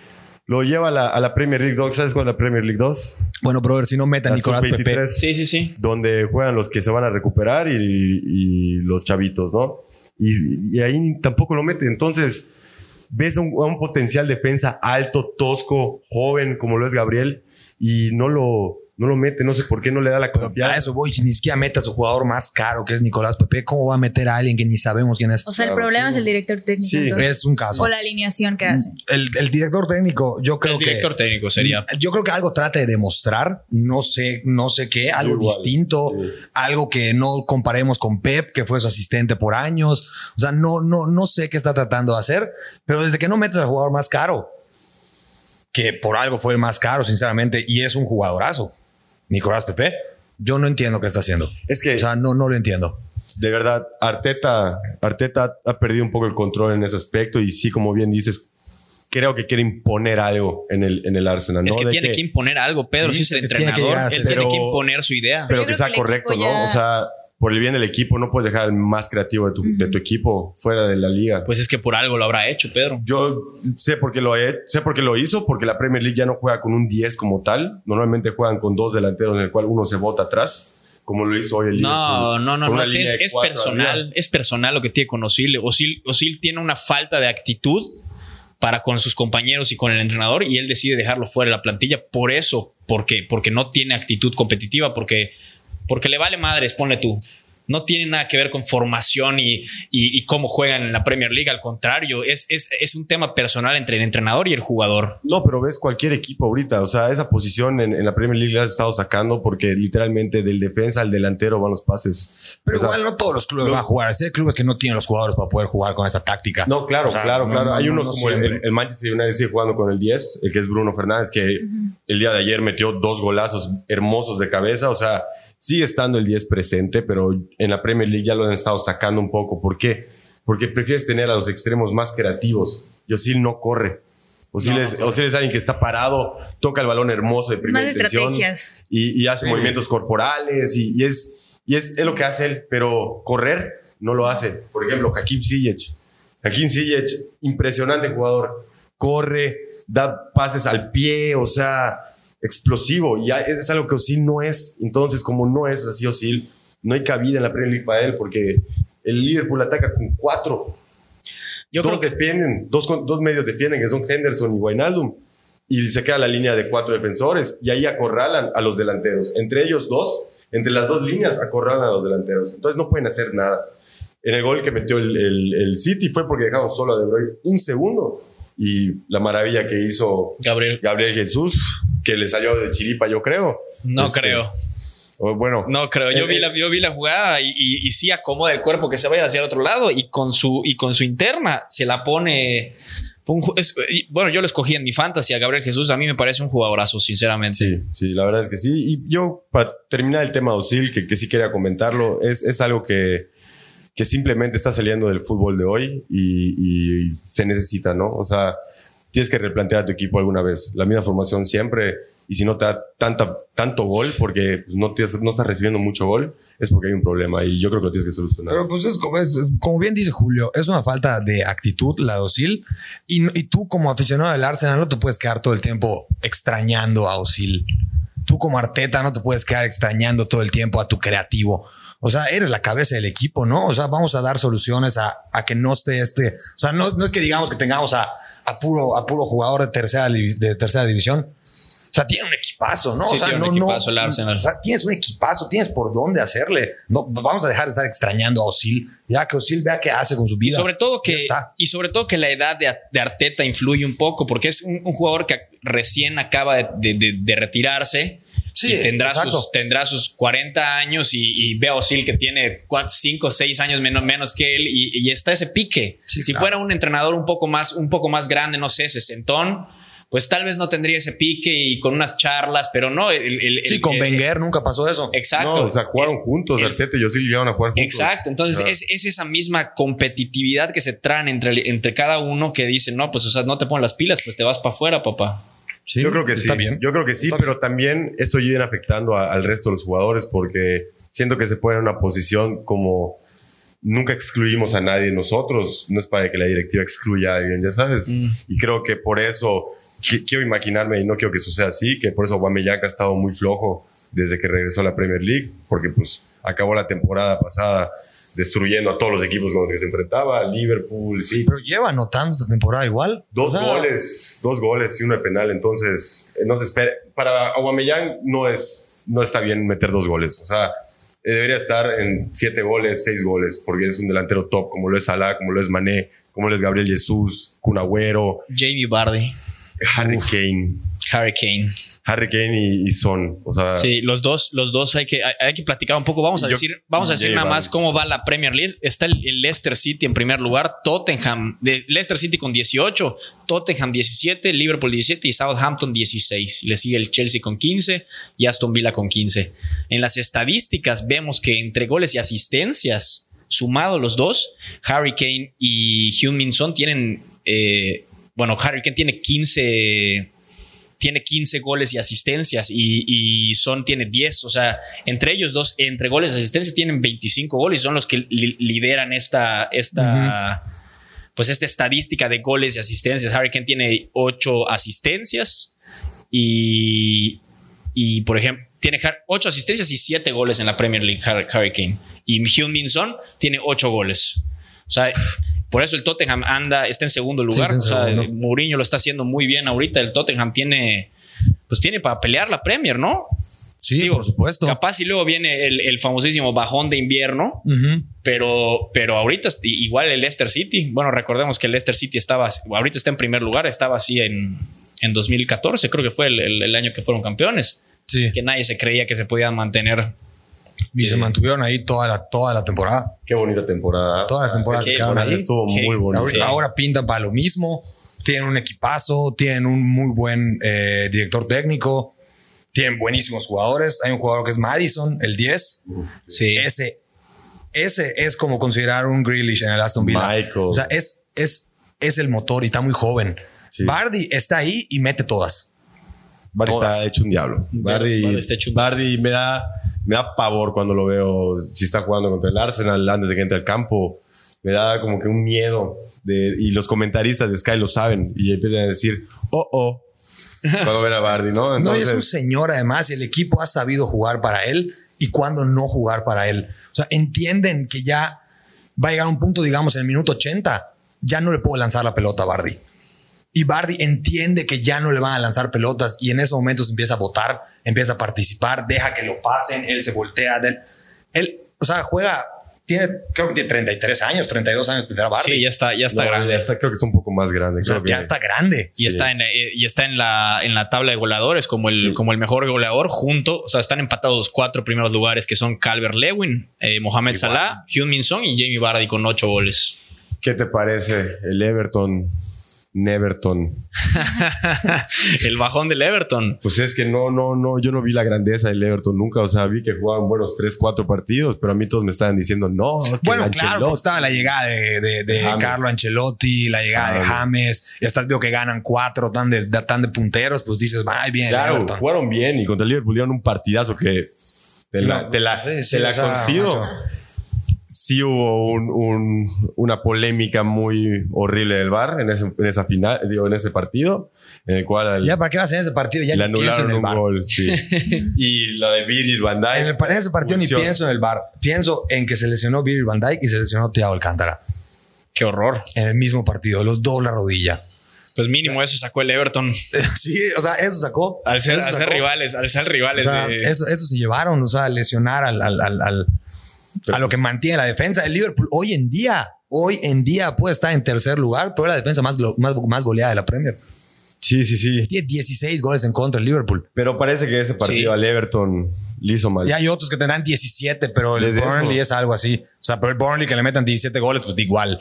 Lo lleva a la, a la Premier League 2. ¿Sabes cuál es la Premier League 2? Bueno, brother, si no meta Nicolás Pepe. Sí, sí, sí. Donde juegan los que se van a recuperar y, y los chavitos, ¿no? Y, y, ahí tampoco lo mete. Entonces, ves un, a un potencial defensa alto, tosco, joven, como lo es Gabriel, y no lo, no lo mete, no sé por qué no le da la confianza. A eso voy, si ni siquiera mete a su jugador más caro, que es Nicolás Pepe, ¿cómo va a meter a alguien que ni sabemos quién es? O sea, el problema es el director técnico. Sí, es un caso. O la alineación que hace. El, el director técnico, yo creo que. El director técnico sería. Yo creo que algo trate de demostrar, no sé, no sé qué, algo distinto, algo que no comparemos con Pep, que fue su asistente por años. O sea, no, no, no sé qué está tratando de hacer, pero desde que no metes al jugador más caro, que por algo fue el más caro, sinceramente, y es un jugadorazo. Nicolás Pepe, yo no entiendo qué está haciendo. Es que, o sea, no, no lo entiendo. De verdad, Arteta, Arteta ha perdido un poco el control en ese aspecto y sí, como bien dices, creo que quiere imponer algo en el, en el Arsenal. Es que tiene que, imponer algo, Pedro, si es el entrenador, él tiene que imponer su idea. Pero, que sea correcto, ¿no? O sea, por el bien del equipo, no puedes dejar al más creativo de tu, de tu, equipo fuera de la liga. Pues es que por algo lo habrá hecho, Pedro. Yo sé por qué lo, he, sé por qué lo hizo, porque la Premier League ya no juega con un 10 como tal. Normalmente juegan con dos delanteros en el cual uno se bota atrás, como lo hizo hoy el No, no, no, no. Es, es personal, es personal lo que tiene con Osil. Osil. Osil tiene una falta de actitud para con sus compañeros y con el entrenador y él decide dejarlo fuera de la plantilla. Por eso, ¿por qué? Porque no tiene actitud competitiva, porque porque le vale madres, ponle tú. No tiene nada que ver con formación y, y, cómo juegan en la Premier League. Al contrario, es, es, es, un tema personal entre el entrenador y el jugador. No, pero ves cualquier equipo ahorita. O sea, esa posición en, la Premier League la has estado sacando porque literalmente del defensa al delantero van los pases. Pero igual no todos los clubes van a jugar. Hay clubes que no tienen los jugadores para poder jugar con esa táctica. No, claro, claro, claro. Hay unos como el, Manchester United sigue jugando con el 10, el que es Bruno Fernández, que el día de ayer metió dos golazos hermosos de cabeza. O sea, Sigue estando el 10 presente, pero en la Premier League ya lo han estado sacando un poco. ¿Por qué? Porque prefieres tener a los extremos más creativos. Yosil no corre. Osil, es, alguien que está parado, toca el balón hermoso de primera intención y, y, hace movimientos corporales y, es, y es, es, lo que hace él, pero correr no lo hace. Por ejemplo, Hakim Ziyech. Hakim Ziyech, impresionante jugador. Corre, da pases al pie, o sea, explosivo. Y es algo que Osil no es. Entonces, como no es así Osil, no hay cabida en la Premier League para él porque el Liverpool ataca con cuatro. Yo dos creo defienden, dos, dos medios defienden, que son Henderson y Wijnaldum. Y se queda la línea de cuatro defensores y ahí acorralan a los delanteros. Entre ellos dos, entre las dos líneas, acorralan a los delanteros. Entonces no pueden hacer nada. En el gol que metió el, el, City fue porque dejaron solo a De Bruyne un segundo. Y la maravilla que hizo Gabriel, Gabriel Jesús que le salió de chiripa, yo creo. No este, creo. bueno. No creo. Yo, vi, eh, la, yo vi la jugada y, y, sí acomoda el cuerpo que se vaya hacia el otro lado y con su, y con su interna se la pone. bueno, yo lo escogí en mi fantasy a Gabriel Jesús. A mí me parece un jugadorazo, sinceramente. Sí, sí, la verdad es que sí. Y yo, para terminar el tema de Osil, que, que sí quería comentarlo, es, es algo que, que simplemente está saliendo del fútbol de hoy y, se necesita, ¿no? O sea, tienes que replantear a tu equipo alguna vez. La misma formación siempre, y si no te da tanta, tanto gol, porque no, no estás recibiendo mucho gol, es porque hay un problema y yo creo que lo tienes que solucionar. Pero pues es, como bien dice Julio, es una falta de actitud, la docil, y, y tú como aficionado del Arsenal no te puedes quedar todo el tiempo extrañando a Osil. Tú como Arteta no te puedes quedar extrañando todo el tiempo a tu creativo. O sea, eres la cabeza del equipo, ¿no? O sea, vamos a dar soluciones a, a que no esté este. O sea, no, no es que digamos que tengamos a, a puro, a puro jugador de tercera, de tercera división. O sea, tiene un equipazo, ¿no? Sí, o sea, tiene no, un equipazo el Arsenal. O sea, tienes un equipazo, tienes por dónde hacerle. No, vamos a dejar de estar extrañando a Osil. Ya que Osil vea qué hace con su vida. Y sobre todo que, y sobre todo que la edad de, de Arteta influye un poco, porque es un, jugador que recién acaba de, de, de retirarse. Sí, y tendrá sus, tendrá sus 40 años y, ve a Osil que tiene 5 o 6 años menos, menos que él y, y está ese pique. si fuera un entrenador un poco más, un poco más grande, no sé, sesentón, pues tal vez no tendría ese pique y con unas charlas, pero no. El, sí, con Wenger nunca pasó eso. Exacto. o sea, jugaron juntos, Arteta y Osil llegaron a jugar juntos. Exacto. Entonces es, es, esa misma competitividad que se traen entre, entre cada uno que dice, no, pues o sea, no te ponen las pilas, pues te vas para afuera, papá. Sí, yo creo que sí. Bien. Yo creo que sí, pero también esto viene afectando al resto de los jugadores porque siento que se pone en una posición como nunca excluimos a nadie nosotros. No es para que la directiva excluya a alguien, ya sabes. Mm. Y creo que por eso quiero imaginarme y no quiero que suceda así, que por eso Aubameyang ha estado muy flojo desde que regresó a la Premier League, porque pues acabó la temporada pasada destruyendo a todos los equipos con los que se enfrentaba, Liverpool, sí. Pero lleva anotando esta temporada igual. Dos goles, dos goles y uno de penal, entonces eh, no se espera. Para Aubameyang no es, no está bien meter dos goles, o sea, eh, debería estar en siete goles, seis goles, porque es un delantero top, como lo es Salah, como lo es Mané, como lo es Gabriel Jesús, Kun Agüero. Jamie Bardi. Harry Kane. Harry Kane. Harry Kane y, Son. O sea, sí, los dos, los dos hay que, hay, que platicar un poco. Vamos a decir, vamos a decir nada más cómo va la Premier League. Está el, Leicester City en primer lugar, Tottenham, de Leicester City con 18, Tottenham 17, Liverpool 17 y Southampton 16. Le sigue el Chelsea con 15 y Aston Villa con 15. En las estadísticas vemos que entre goles y asistencias, sumados los dos, Harry Kane y Hugh Minson tienen eh, bueno, Harry Kane tiene 15, tiene 15 goles y asistencias y, Son tiene 10. O sea, entre ellos dos, entre goles y asistencias, tienen 25 goles y son los que lideran esta, esta, pues esta estadística de goles y asistencias. Harry Kane tiene 8 asistencias y, y por ejemplo, tiene 8 asistencias y 7 goles en la Premier League, Harry Kane. Y Hyun Min Son tiene 8 goles. O sea, por eso el Tottenham anda, está en segundo lugar. o sea, Mourinho lo está haciendo muy bien ahorita. El Tottenham tiene, pues tiene para pelear la Premier, ¿no? Sí, por supuesto. Capaz y luego viene el, famosísimo bajón de invierno, pero, pero ahorita igual el Leicester City. Bueno, recordemos que el Leicester City estaba, ahorita está en primer lugar, estaba así en, en 2014, creo que fue el, el año que fueron campeones. Sí. Que nadie se creía que se podían mantener y se mantuvieron ahí toda la, toda la temporada. Qué bonita temporada. Toda la temporada se quedaron ahí. Estuvo muy bonito. Ahora, pintan para lo mismo. Tienen un equipazo, tienen un muy buen eh, director técnico, tienen buenísimos jugadores. Hay un jugador que es Madison, el 10. Sí. Ese, ese es como considerar un Grealish en el Aston Villa. Michael. O sea, es, es, es el motor y está muy joven. Bardi está ahí y mete todas. Bardi está hecho un diablo. Bardi, Bardi me da me da pavor cuando lo veo si está jugando contra el Arsenal antes de que entre al campo. Me da como que un miedo. De, y los comentaristas de Sky lo saben y empiezan a decir, oh, oh, cuando ven a Bardi, ¿no? Entonces, [LAUGHS] no, es un señor además y el equipo ha sabido jugar para él y cuando no jugar para él. O sea, entienden que ya va a llegar un punto, digamos, en el minuto 80, ya no le puedo lanzar la pelota a Bardi y Bardi entiende que ya no le van a lanzar pelotas y en ese momento se empieza a votar, empieza a participar, deja que lo pasen, él se voltea él. Él, o sea, juega, tiene, creo que tiene 33 años, 32 años tendrá Bardi. Sí, ya está, ya está grande. Ya está, creo que está un poco más grande. ya está grande. Y está, en, eh, y está en la, en la tabla de goleadores como el, como el mejor goleador junto, o sea, están empatados los cuatro primeros lugares que son Calvert Lewin, eh, Mohamed Salah, Hyun Min Song y Jamie Bardi con ocho goles. ¿Qué te parece el Everton Neverton. [LAUGHS] el bajón del Everton. Pues es que no, no, no, yo no vi la grandeza del Everton nunca. O sea, vi que jugaban buenos 3, 4 partidos, pero a mí todos me estaban diciendo no. bueno, claro, pues estaba la llegada de, de, Carlo Ancelotti, la llegada de James. Y hasta veo que ganan 4 tan de, tan de punteros, pues dices, ay, bien. Claro, jugaron bien y contra el Liverpool dieron un partidazo que te la, te la, te la consigo sí hubo un, una polémica muy horrible del bar en, ese, en esa final, digo, en ese partido, en el cual... ya, ¿para qué vas en ese partido? Ya le anularon un gol, sí. [LAUGHS] y la de Virgil van Dijk. En, el, en ese partido ni pienso en el bar. Pienso en que se lesionó Virgil van Dijk y se lesionó Thiago Alcántara. Qué horror. En el mismo partido, los dos la rodilla. Pues mínimo eso sacó el Everton. [LAUGHS] Sí, o sea, eso sacó. Al ser, rivales, al ser rivales. eso, eso se llevaron, o sea, lesionar al, al, al a lo que mantiene la defensa del Liverpool. Hoy en día, hoy en día puede estar en tercer lugar, pero es la defensa más, más, más goleada de la Premier. Sí, sí, sí. Tiene 16 goles en contra el Liverpool. Pero parece que ese partido al Everton le hizo mal. Y hay otros que tendrán 17, pero el Burnley es algo así. O sea, pero el Burnley que le metan 17 goles, pues igual.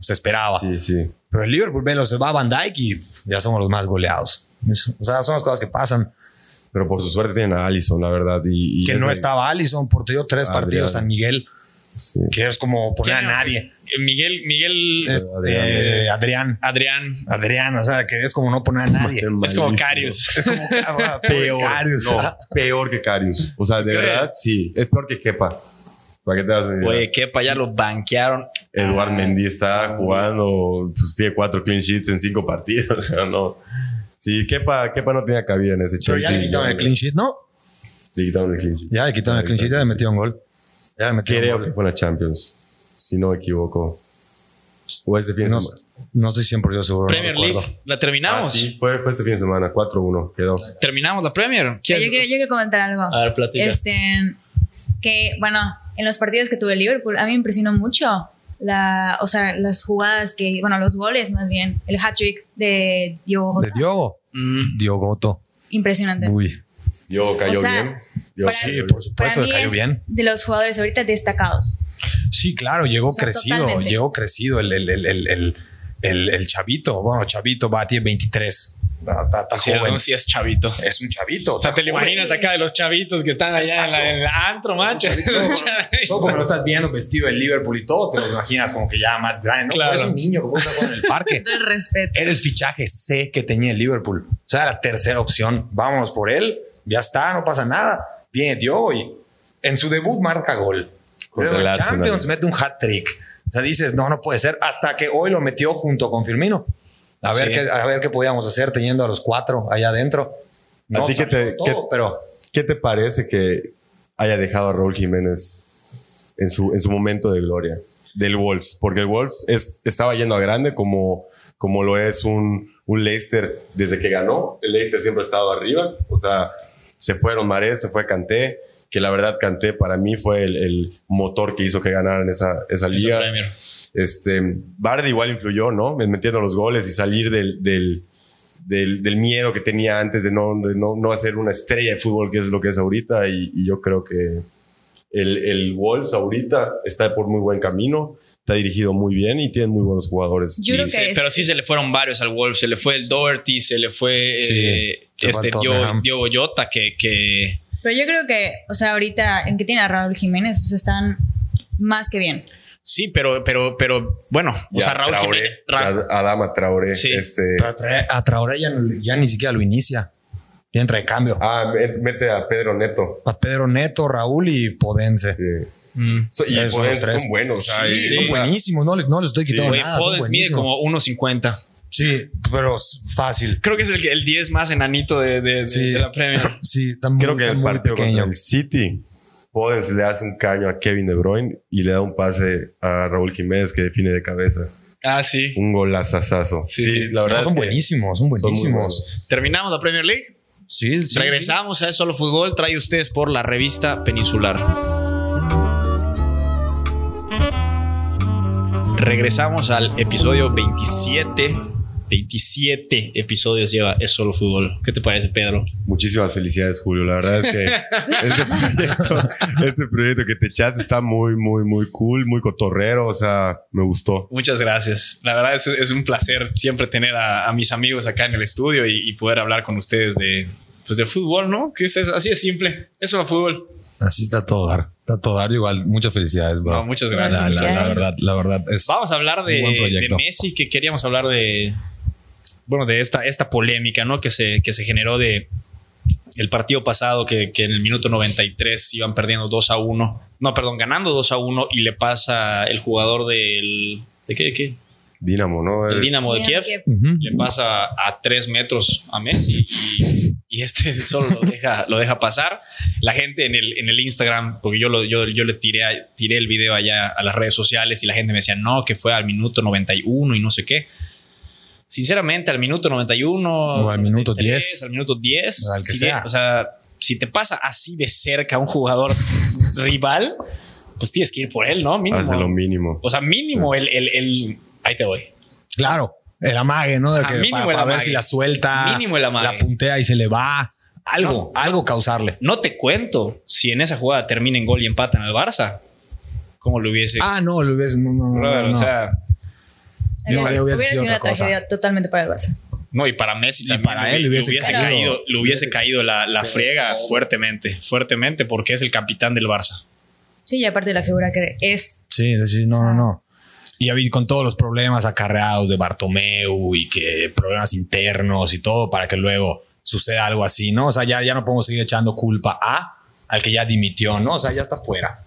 se esperaba. Sí, sí. Pero el Liverpool, ve, se va a Van Dijk y ya somos los más goleados. O sea, son las cosas que pasan pero por su suerte tienen a Allison, la verdad. Y, que no estaba Allison, porque dio tres partidos a Miguel. Que es como poner a nadie. Miguel, Miguel es eh, Adrián. Adrián. Adrián, o sea, que es como no poner a nadie. Es como Carius. Es como [LAUGHS] peor, Carius. No, peor que Carius. O sea, de verdad, sí. Es peor que Kepa. ¿Para qué te vas a Oye, Kepa ya lo banquearon. Eduard Mendy está jugando, pues tiene cuatro clean sheets en cinco partidos. [LAUGHS] O sea, no. Sí, Kepa, Kepa no tenía cabida en ese Chelsea. Pero ya le quitaron el clean sheet, ¿no? Le quitaron el clean sheet. Ya le quitaron el clean sheet, ya le metió un gol. Ya le metió Creo un gol. que fue la Champions, si no me equivoco. O este fin de no, semana. No estoy 100% seguro. Premier League, ¿la terminamos? Ah, sí, fue, fue, este fin de semana, 4-1 quedó. ¿Terminamos la Premier? Yo quiero, yo quiero comentar algo. A ver, platica. Este, que, bueno, en los partidos que tuve Liverpool, a mí me impresionó mucho la, o sea, las jugadas que, bueno, los goles más bien, el hat-trick de Diogo. De Diogo. Mm. Diogoto. Impresionante. Uy. Diogo cayó bien. sí, por supuesto, cayó bien. De los jugadores ahorita destacados. Sí, claro, llegó crecido, llegó crecido el, el, el, el, chavito. Bueno, chavito va, tiene 23. Está, joven. Sí, es chavito. Es un chavito. O sea, te lo imaginas acá de los chavitos que están allá en, el antro, macho. Solo porque lo estás viendo vestido de Liverpool y todo, te lo imaginas como que ya más grande. No, claro. es un niño que está en el parque. [LAUGHS] El respeto. Era el fichaje C que tenía el Liverpool. O sea, la tercera opción. Vámonos por él. Ya está, no pasa nada. Viene Diogo y en su debut marca gol. Pero en Champions mete un hat trick. O sea, dices, no, no puede ser. Hasta que hoy lo metió junto con Firmino. A ver, qué, a ver qué podíamos hacer teniendo a los cuatro allá adentro. No qué te, pero... ¿Qué te parece que haya dejado a Raúl Jiménez en su, en su momento de gloria del Wolves? Porque el Wolves es, estaba yendo a grande como, como lo es un, un Leicester desde que ganó. El Leicester siempre ha estado arriba. O sea, se fueron Marés, se fue Canté que la verdad Canté para mí fue el, motor que hizo que ganaran esa, esa liga. Este, Bardi igual influyó, ¿no? Metiendo los goles y salir del, del, del, miedo que tenía antes de no, no, no, hacer una estrella de fútbol, que es lo que es ahorita. Y, yo creo que el, el, Wolves ahorita está por muy buen camino. Está dirigido muy bien y tiene muy buenos jugadores. pero sí se le fueron varios al Wolves. Se le fue el Doherty, se le fue eh, este Diogo Jota, que, que, Pero yo creo que, o sea, ahorita en que tiene a Raúl Jiménez, o sea, están más que bien. Sí, pero, pero, pero bueno, o sea, Raúl Traoré, Adama Traoré. Sí. Este, a Traoré ya, ya, ni siquiera lo inicia. Ya entra de cambio. Ah, mete a Pedro Neto. A Pedro Neto, Raúl y Podense. Sí. Mm. y son, son buenos. Sí, son buenísimos. No, no les estoy quitando nada. Podense mide como 1.50. Sí, pero fácil. Creo que es el, el 10 más enanito de, de, de, la Premier. Sí, también. Creo que el partido pequeño. el City Podens le hace un caño a Kevin De Bruyne y le da un pase a Raúl Jiménez que define de cabeza. Ah, sí. Un golazazazo. Sí, sí, la verdad. son buenísimos, son buenísimos. ¿Terminamos la Premier League? Sí, sí. Regresamos a Solo Fútbol. Trae ustedes por la revista Peninsular. Regresamos al episodio 27 27 episodios lleva Es Solo Fútbol. ¿Qué te parece, Pedro? Muchísimas felicidades, Julio. La verdad es que [LAUGHS] este, proyecto, este, proyecto, que te echaste está muy, muy, muy cool, muy cotorrero. O sea, me gustó. Muchas gracias. La verdad es, es un placer siempre tener a, mis amigos acá en el estudio y, poder hablar con ustedes de, pues, de fútbol, ¿no? Que es, así de simple. Es solo fútbol. Así está todo dar. Está todo dar igual. Muchas felicidades, bro. muchas gracias. La, verdad, la verdad es. Vamos a hablar de, de Messi, que queríamos hablar de, bueno, de esta, esta polémica, ¿no? Que se, que se generó de el partido pasado, que, en el minuto 93 iban perdiendo 2 a 1. No, perdón, ganando 2 a 1 y le pasa el jugador del. ¿De qué? ¿De qué? Dinamo, ¿no? El Dinamo de Kiev. Le pasa a 3 metros a Messi y, este [LAUGHS] solo lo deja, lo deja pasar. La gente en el, en el Instagram, porque yo, lo, yo, yo le tiré, tiré el video allá a las redes sociales y la gente me decía, no, que fue al minuto 91 y no sé qué sinceramente, al minuto 91 o al minuto 10, al minuto 10, o sea, si te pasa así de cerca a un jugador [LAUGHS] rival, pues tienes que ir por él, ¿no? Mínimo. Hace lo mínimo. O sea, mínimo el, el, el, ahí te voy. Claro, el amague, ¿no? De que para, ver si la suelta, mínimo el amague. la puntea y se le va. Algo, algo causarle. No te cuento si en esa jugada termina en gol y empatan al Barça. ¿Cómo lo hubiese? Ah, no, lo hubiese. No, no, no, O sea, hubiera, sido una tragedia totalmente para el Barça. No, y para Messi también. para él le hubiese, caído, le hubiese caído la, la friega fuertemente, fuertemente, porque es el capitán del Barça. Sí, y aparte de la figura que es. Sí, sí, no, no, no. Y con todos los problemas acarreados de Bartomeu y que problemas internos y todo para que luego suceda algo así, ¿no? O sea, ya, ya no podemos seguir echando culpa a al que ya dimitió, ¿no? O sea, ya está fuera.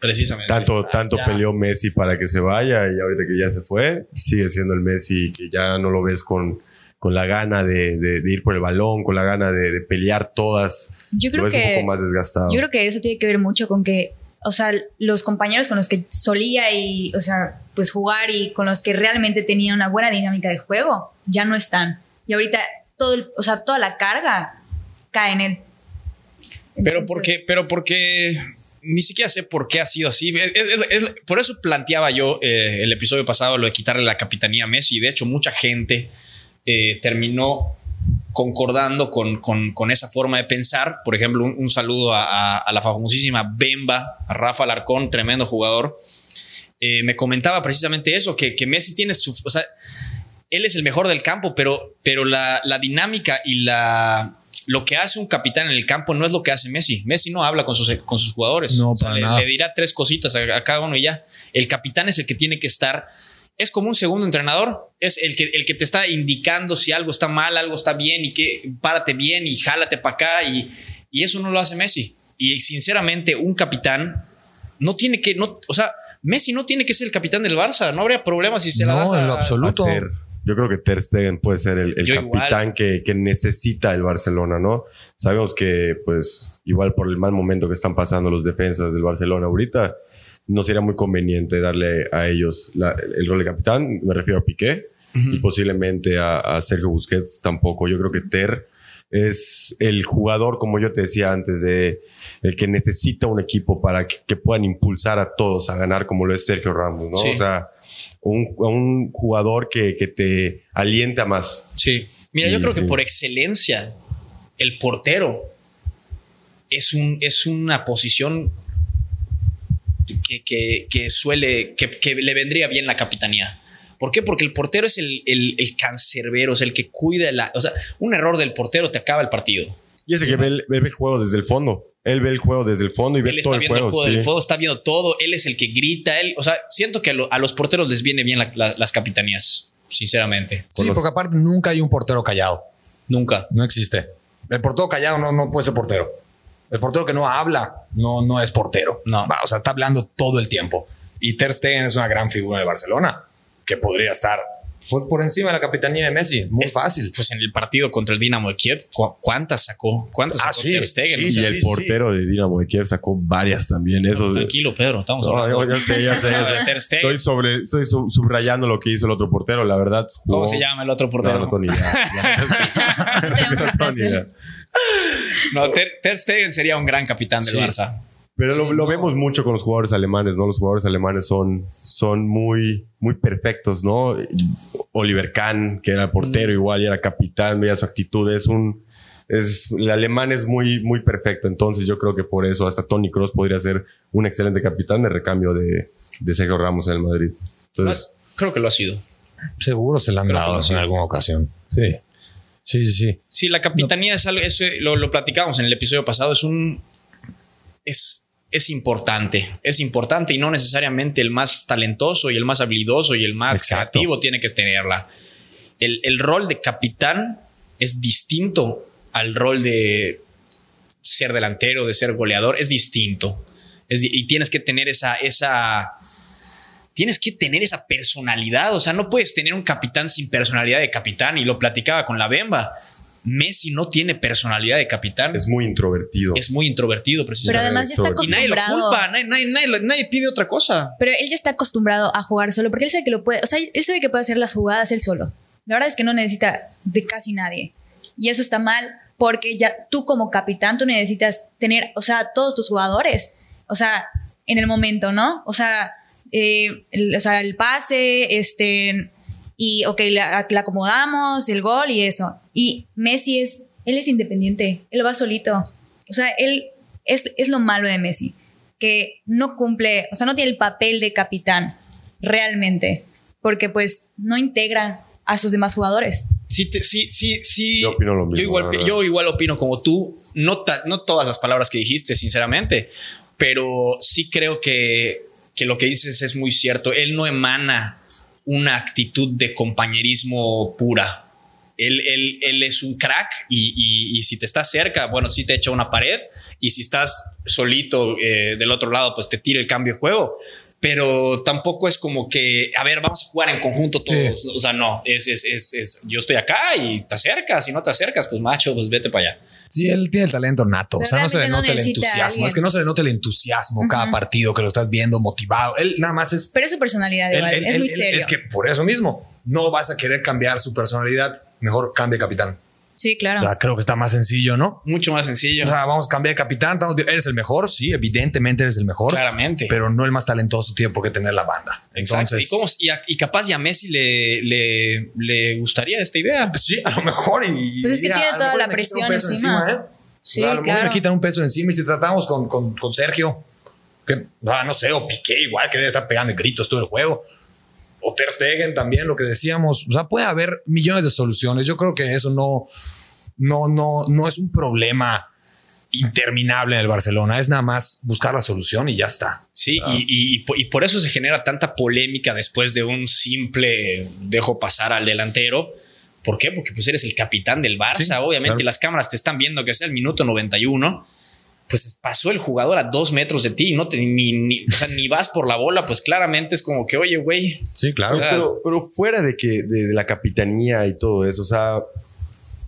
Precisamente. Tanto, tanto peleó Messi para que se vaya y ahorita que ya se fue, sigue siendo el Messi que ya no lo ves con, con la gana de, de, ir por el balón, con la gana de, pelear todas. Yo creo que. Un poco más desgastado. Yo creo que eso tiene que ver mucho con que, o sea, los compañeros con los que solía y, o sea, pues jugar y con los que realmente tenía una buena dinámica de juego, ya no están. Y ahorita todo, o sea, toda la carga cae en él. pero porque, pero porque ni siquiera sé por qué ha sido así. por eso planteaba yo eh, el episodio pasado lo de quitarle la capitanía a Messi. De hecho, mucha gente eh, terminó concordando con, esa forma de pensar. Por ejemplo, un, saludo a, la famosísima Bemba, a Rafa Larcón, tremendo jugador. Eh, me comentaba precisamente eso, que, Messi tiene su... O sea, él es el mejor del campo, pero, pero la dinámica y la lo que hace un capitán en el campo no es lo que hace Messi. Messi no habla con sus, con sus jugadores. No, le, dirá tres cositas a, cada uno y ya. El capitán es el que tiene que estar. Es como un segundo entrenador. Es el que, el que te está indicando si algo está mal, algo está bien y que párate bien y jálate para acá. Y, y eso no lo hace Messi. Y sinceramente, un capitán no tiene que, no, o sea, Messi no tiene que ser el capitán del Barça. No habría problema si se la das a, en lo absoluto. Yo creo que Ter Stegen puede ser el, capitán que, necesita el Barcelona, ¿no? Sabemos que, pues, igual por el mal momento que están pasando los defensas del Barcelona ahorita, no sería muy conveniente darle a ellos el rol de capitán. Me refiero a Piqué y posiblemente a, Sergio Busquets tampoco. Yo creo que Ter es el jugador, como yo te decía antes, de el que necesita un equipo para que, puedan impulsar a todos a ganar, como lo es Sergio Ramos, ¿no? O sea, un, un jugador que, que, te alienta más. Sí. Mira, yo creo que por excelencia, el portero es, un, es una posición que, que, que suele, que, le vendría bien la capitanía. ¿Por qué? Porque el portero es el, el, el cancerbero, es el que cuida la. O sea, un error del portero te acaba el partido. Y ese que ve el, juego desde el fondo. Él ve el juego desde el fondo y ve todo el juego. El juego está viendo todo. Él es el que grita. Él, o sea, siento que a, los porteros les viene bien las capitanías, sinceramente. Sí, porque aparte nunca hay un portero callado. Nunca. No existe. El portero callado no, no puede ser portero. El portero que no habla no, no es portero. No. o sea, está hablando todo el tiempo. Y Ter Stegen es una gran figura de Barcelona que podría estar fue por encima de la capitanía de Messi. Muy fácil. Pues en el partido contra el Dinamo de Kiev, ¿cuántas sacó? ¿Cuántas ah, sacó y el portero de Dinamo de Kiev sacó varias también. Eso tranquilo, Pedro. Estamos hablando. No, ya sé, ya sé. Ya sé. [LAUGHS] Estoy, sobre, estoy subrayando lo que hizo el otro portero. La verdad. ¿Cómo se llama el otro portero? No, [LAUGHS] [LAUGHS] no, no, Ter, Stegen sería un gran capitán del Barça. Pero lo, vemos mucho con los jugadores alemanes, ¿no? Los jugadores alemanes son, son muy, muy perfectos, ¿no? Oliver Kahn, que era portero mm. igual y era capitán, veía su actitud, es un... Es, el alemán es muy, muy perfecto, entonces yo creo que por eso hasta Tony Cross podría ser un excelente capitán de recambio de, de Sergio Ramos en el Madrid. Entonces, creo que lo ha sido. Seguro se lo han dado en alguna ocasión. Sí. Sí, sí, sí. Sí, la capitanía es algo, lo, lo platicábamos en el episodio pasado, es un... Es, es importante, es importante y no necesariamente el más talentoso y el más habilidoso y el más creativo tiene que tenerla. El, rol de capitán es distinto al rol de ser delantero, de ser goleador, es distinto. y tienes que tener esa, esa, tienes que tener esa personalidad. O sea, no puedes tener un capitán sin personalidad de capitán. Y lo platicaba con la Bemba. Messi no tiene personalidad de capitán. Es muy introvertido. Es muy introvertido, precisamente. Pero además ya está acostumbrado. Y nadie lo culpa, nadie, pide otra cosa. Pero él ya está acostumbrado a jugar solo porque él sabe que lo puede, o sea, él sabe que puede hacer las jugadas él solo. La verdad es que no necesita de casi nadie. Y eso está mal porque ya tú como capitán tú necesitas tener, o sea, todos tus jugadores, o sea, en el momento, ¿no? O sea, eh, o sea, el pase, este, y ok, la, acomodamos, el gol y eso. Y Messi es, él es independiente, él va solito. O sea, él es, es lo malo de Messi, que no cumple, o sea, no tiene el papel de capitán realmente, porque pues no integra a sus demás jugadores. Sí, sí, sí, sí. Yo opino lo mismo. Yo igual, yo igual opino como tú, no, no todas las palabras que dijiste, sinceramente, pero sí creo que, que lo que dices es muy cierto. Él no emana una actitud de compañerismo pura. Él, él, es un crack y, si te estás cerca, bueno, sí te echa una pared y si estás solito eh, del otro lado, pues te tira el cambio de juego. Pero tampoco es como que, a ver, vamos a jugar en conjunto todos. O sea, no, es, es, es, yo estoy acá y te acercas. Si no te acercas, pues macho, pues vete para allá. Sí, él tiene el talento nato. o sea, no se le nota el entusiasmo. Es que no se le nota el entusiasmo cada partido que lo estás viendo motivado. Él nada más es. Pero es su personalidad, igual. es muy serio. Es que por eso mismo no vas a querer cambiar su personalidad. Mejor cambie capitán. Sí, claro. creo que está más sencillo, ¿no? Mucho más sencillo. O sea, vamos a cambiar de capitán. eres el mejor, sí, evidentemente eres el mejor. Claramente. Pero no el más talentoso tiene por qué tener la banda. Entonces. ¿Y, y, capaz ya a Messi le, le, le, gustaría esta idea. Sí, a lo mejor. Y, pues es que tiene toda la presión encima. ¿eh? Sí, claro. Me quitan un peso encima y si tratamos con, con, con Sergio, que ah, no sé, o Piqué igual que debe estar pegando gritos todo el juego. O Ter Stegen también, lo que decíamos. O sea, puede haber millones de soluciones. Yo creo que eso no, no, no, no es un problema interminable en el Barcelona. Es nada más buscar la solución y ya está. Sí, y, y, por eso se genera tanta polémica después de un simple dejo pasar al delantero ¿Por qué? Porque pues eres el capitán del Barça, obviamente las cámaras te están viendo que sea el minuto 91. Pues pasó el jugador a dos metros de ti, no te, ni, vas por la bola, pues claramente es como que, oye, güey. Sí, claro. pero, fuera de que de, la capitanía y todo eso, o sea,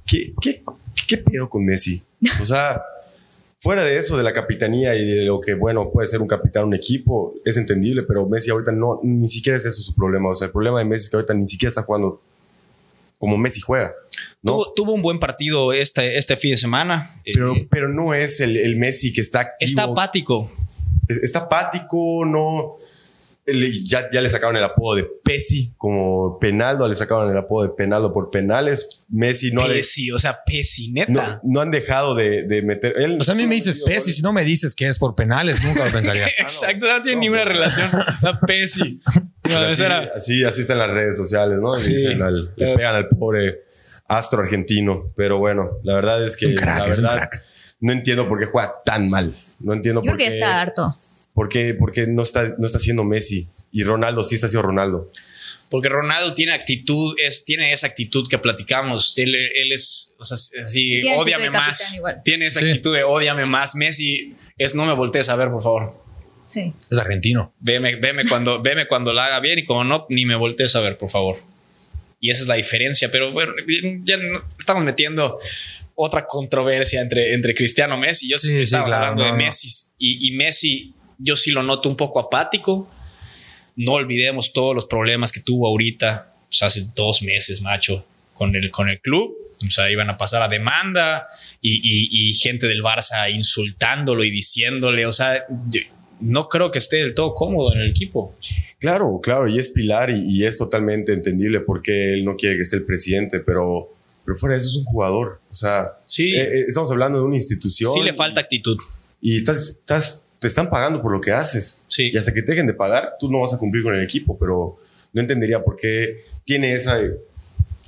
¿qué, qué, qué pedo con Messi? O sea, fuera de eso, de la capitanía y de lo que, bueno, puede ser un capitán, un equipo, es entendible, pero Messi ahorita no, ni siquiera es eso su problema. O sea, el problema de Messi es que ahorita ni siquiera está jugando como Messi juega. ¿no? Tuvo, un buen partido este, este fin de semana. Pero, eh, pero no es el, Messi que está activo. Está apático. Está apático, no. Ya, ya, le sacaron el apodo de Pesi como Penaldo, le sacaron el apodo de Penaldo por penales. Messi no. Pesi, o sea, Pesi, neta. No, han dejado de, meter. Él, o sea, a mí me dices Pesi, si no me dices que es por penales, nunca lo pensaría. [LAUGHS] Exacto, no tiene ninguna relación. La [LAUGHS] Pesi. así, así, están las redes sociales, ¿no? le pegan al pobre astro argentino. Pero bueno, la verdad es que la verdad, no entiendo por qué juega tan mal. No entiendo por qué. está harto. Porque, porque no está, no está siendo Messi y Ronaldo sí está siendo Ronaldo. Porque Ronaldo tiene actitud, es, tiene esa actitud que platicamos. Él, es, o sea, así, odiame más. Tiene esa actitud de odiame más. Messi es no me voltees a ver, por favor. Sí. Es argentino. Veme, veme cuando, [LAUGHS] veme cuando la haga bien y cuando no, ni me voltees a ver, por favor. Y esa es la diferencia. Pero bueno, ya estamos metiendo otra controversia entre, entre Cristiano y Messi. Yo sí, estaba hablando de Messi y, y Messi, yo sí lo noto un poco apático no olvidemos todos los problemas que tuvo ahorita, pues, hace dos meses, macho, con el, con el club. O sea, iban a pasar a demanda y, gente del Barça insultándolo y diciéndole, o sea, no creo que esté del todo cómodo en el equipo. Claro, claro, y es pilar y, es totalmente entendible porque él no quiere que esté el presidente, pero, pero fuera de eso es un jugador. O sea, sí. Eh, eh, estamos hablando de una institución. Sí le falta actitud. Y estás, estás, te están pagando por lo que haces. Sí. Y hasta que te dejen de pagar, tú no vas a cumplir con el equipo, pero no entendería por qué tiene esa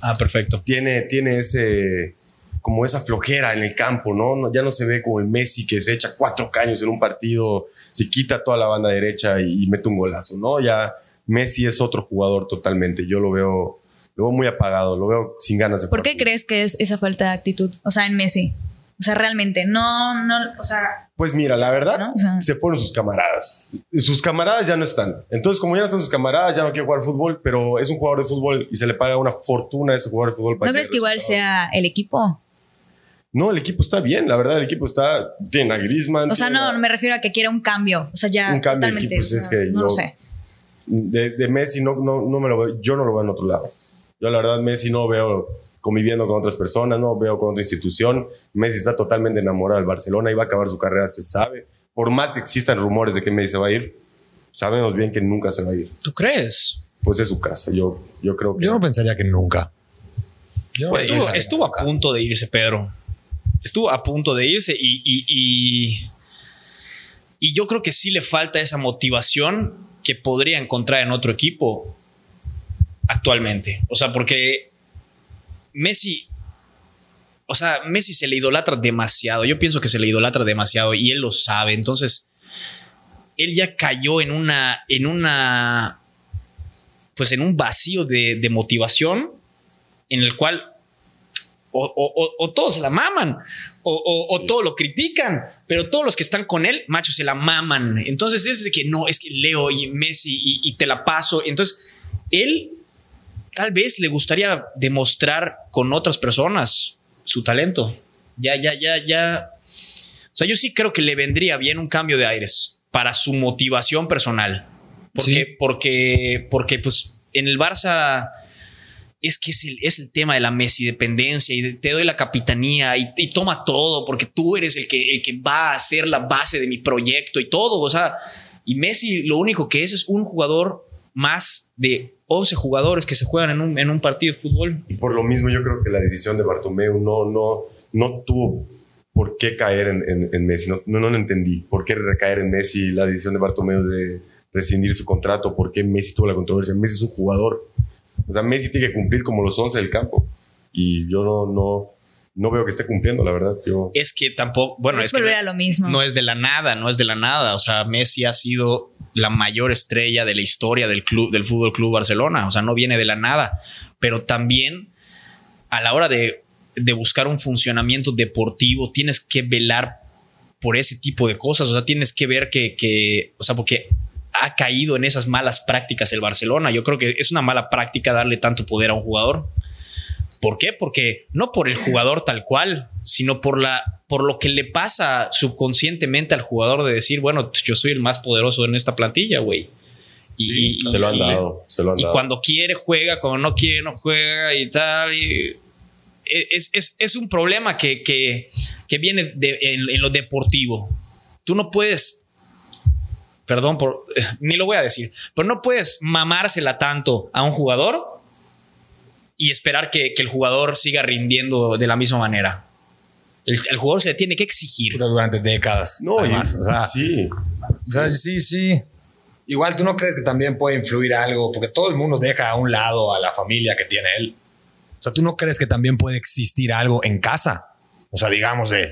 Ah, perfecto. Tiene, tiene ese, como esa flojera en el campo, ¿no? Ya no se ve como el Messi que se echa cuatro caños en un partido, se quita toda la banda derecha y, mete un golazo, ¿no? Ya Messi es otro jugador totalmente. Yo lo veo, lo veo muy apagado, lo veo sin ganas de ¿Por qué crees que es esa falta de actitud? O sea, en Messi. O sea, realmente, no, no, o sea. Pues mira, la verdad, se fueron sus camaradas. Sus camaradas ya no están. Entonces, como ya no están sus camaradas, ya no quiere jugar fútbol, pero es un jugador de fútbol y se le paga una fortuna a ese jugador de fútbol. ¿No crees que igual sea el equipo? No, el equipo está bien, la verdad, el equipo está. Tiene a Griezmann. O sea, no, me refiero a que quiera un cambio. O sea, ya. Un cambio totalmente, pues es que no lo sé. De, Messi no, no, no me lo veo, yo no lo veo en otro lado. Yo, la verdad, Messi no veo conviviendo con otras personas, no veo con otra institución. Messi está totalmente enamorado del Barcelona y va a acabar su carrera, se sabe. Por más que existan rumores de que Messi se va a ir, sabemos bien que nunca se va a ir. ¿Tú crees? Pues es su casa, yo, yo creo que... Yo no pensaría que nunca. Pues estuvo, a punto de irse, Pedro. Estuvo a punto de irse y, y, y yo creo que sí le falta esa motivación que podría encontrar en otro equipo actualmente. O sea, porque Messi, o sea, Messi se le idolatra demasiado. Yo pienso que se le idolatra demasiado y él lo sabe. Entonces, él ya cayó en una, en una, pues en un vacío de, motivación en el cual o, todos se la maman o, todos lo critican, pero todos los que están con él, macho, se la maman. Entonces es de que no, es que Leo y Messi y te la paso. Entonces, él tal vez le gustaría demostrar con otras personas su talento. Ya, ya, ya, ya. O sea, yo sí creo que le vendría bien un cambio de aires para su motivación personal. Porque, porque, porque, pues, en el Barça es que es el, es el tema de la Messi dependencia y te doy la capitanía y, toma todo porque tú eres el que, el que va a ser la base de mi proyecto y todo. O sea, y Messi lo único que es es un jugador más de 11 jugadores que se juegan en un, en un partido de fútbol. Y por lo mismo yo creo que la decisión de Bartomeu no, no, no tuvo por qué caer en, en, Messi. No, no, no, entendí. ¿Por qué recaer en Messi la decisión de Bartomeu de rescindir su contrato? ¿Por qué Messi tuvo la controversia? Messi es un jugador. O sea, Messi tiene que cumplir como los 11 del campo. Y yo no, no, no veo que esté cumpliendo, la verdad. Yo... Es que tampoco, bueno, es, que lo mismo. no es de la nada, no es de la nada. O sea, Messi ha sido la mayor estrella de la historia del club, del Fútbol Club Barcelona. O sea, no viene de la nada, pero también a la hora de, buscar un funcionamiento deportivo, tienes que velar por ese tipo de cosas. O sea, tienes que ver que, que, o sea, porque ha caído en esas malas prácticas el Barcelona. Yo creo que es una mala práctica darle tanto poder a un jugador. ¿Por qué? Porque no por el jugador tal cual, sino por la por lo que le pasa subconscientemente al jugador de decir, bueno, yo soy el más poderoso en esta plantilla, güey. Y, se lo han dado, se lo han y cuando quiere juega, cuando no quiere no juega y tal. Y es, es, es, un problema que, que, que viene de, en, en, lo deportivo. Tú no puedes, perdón por, [LAUGHS] ni lo voy a decir, pero no puedes mamársela tanto a un jugador y esperar que, el jugador siga rindiendo de la misma manera. El, jugador se le tiene que exigir. durante décadas. No, además, o sea, sí. O sea, sí, sí. Igual tú no crees que también puede influir algo, porque todo el mundo deja a un lado a la familia que tiene él. O sea, tú no crees que también puede existir algo en casa. O sea, digamos de,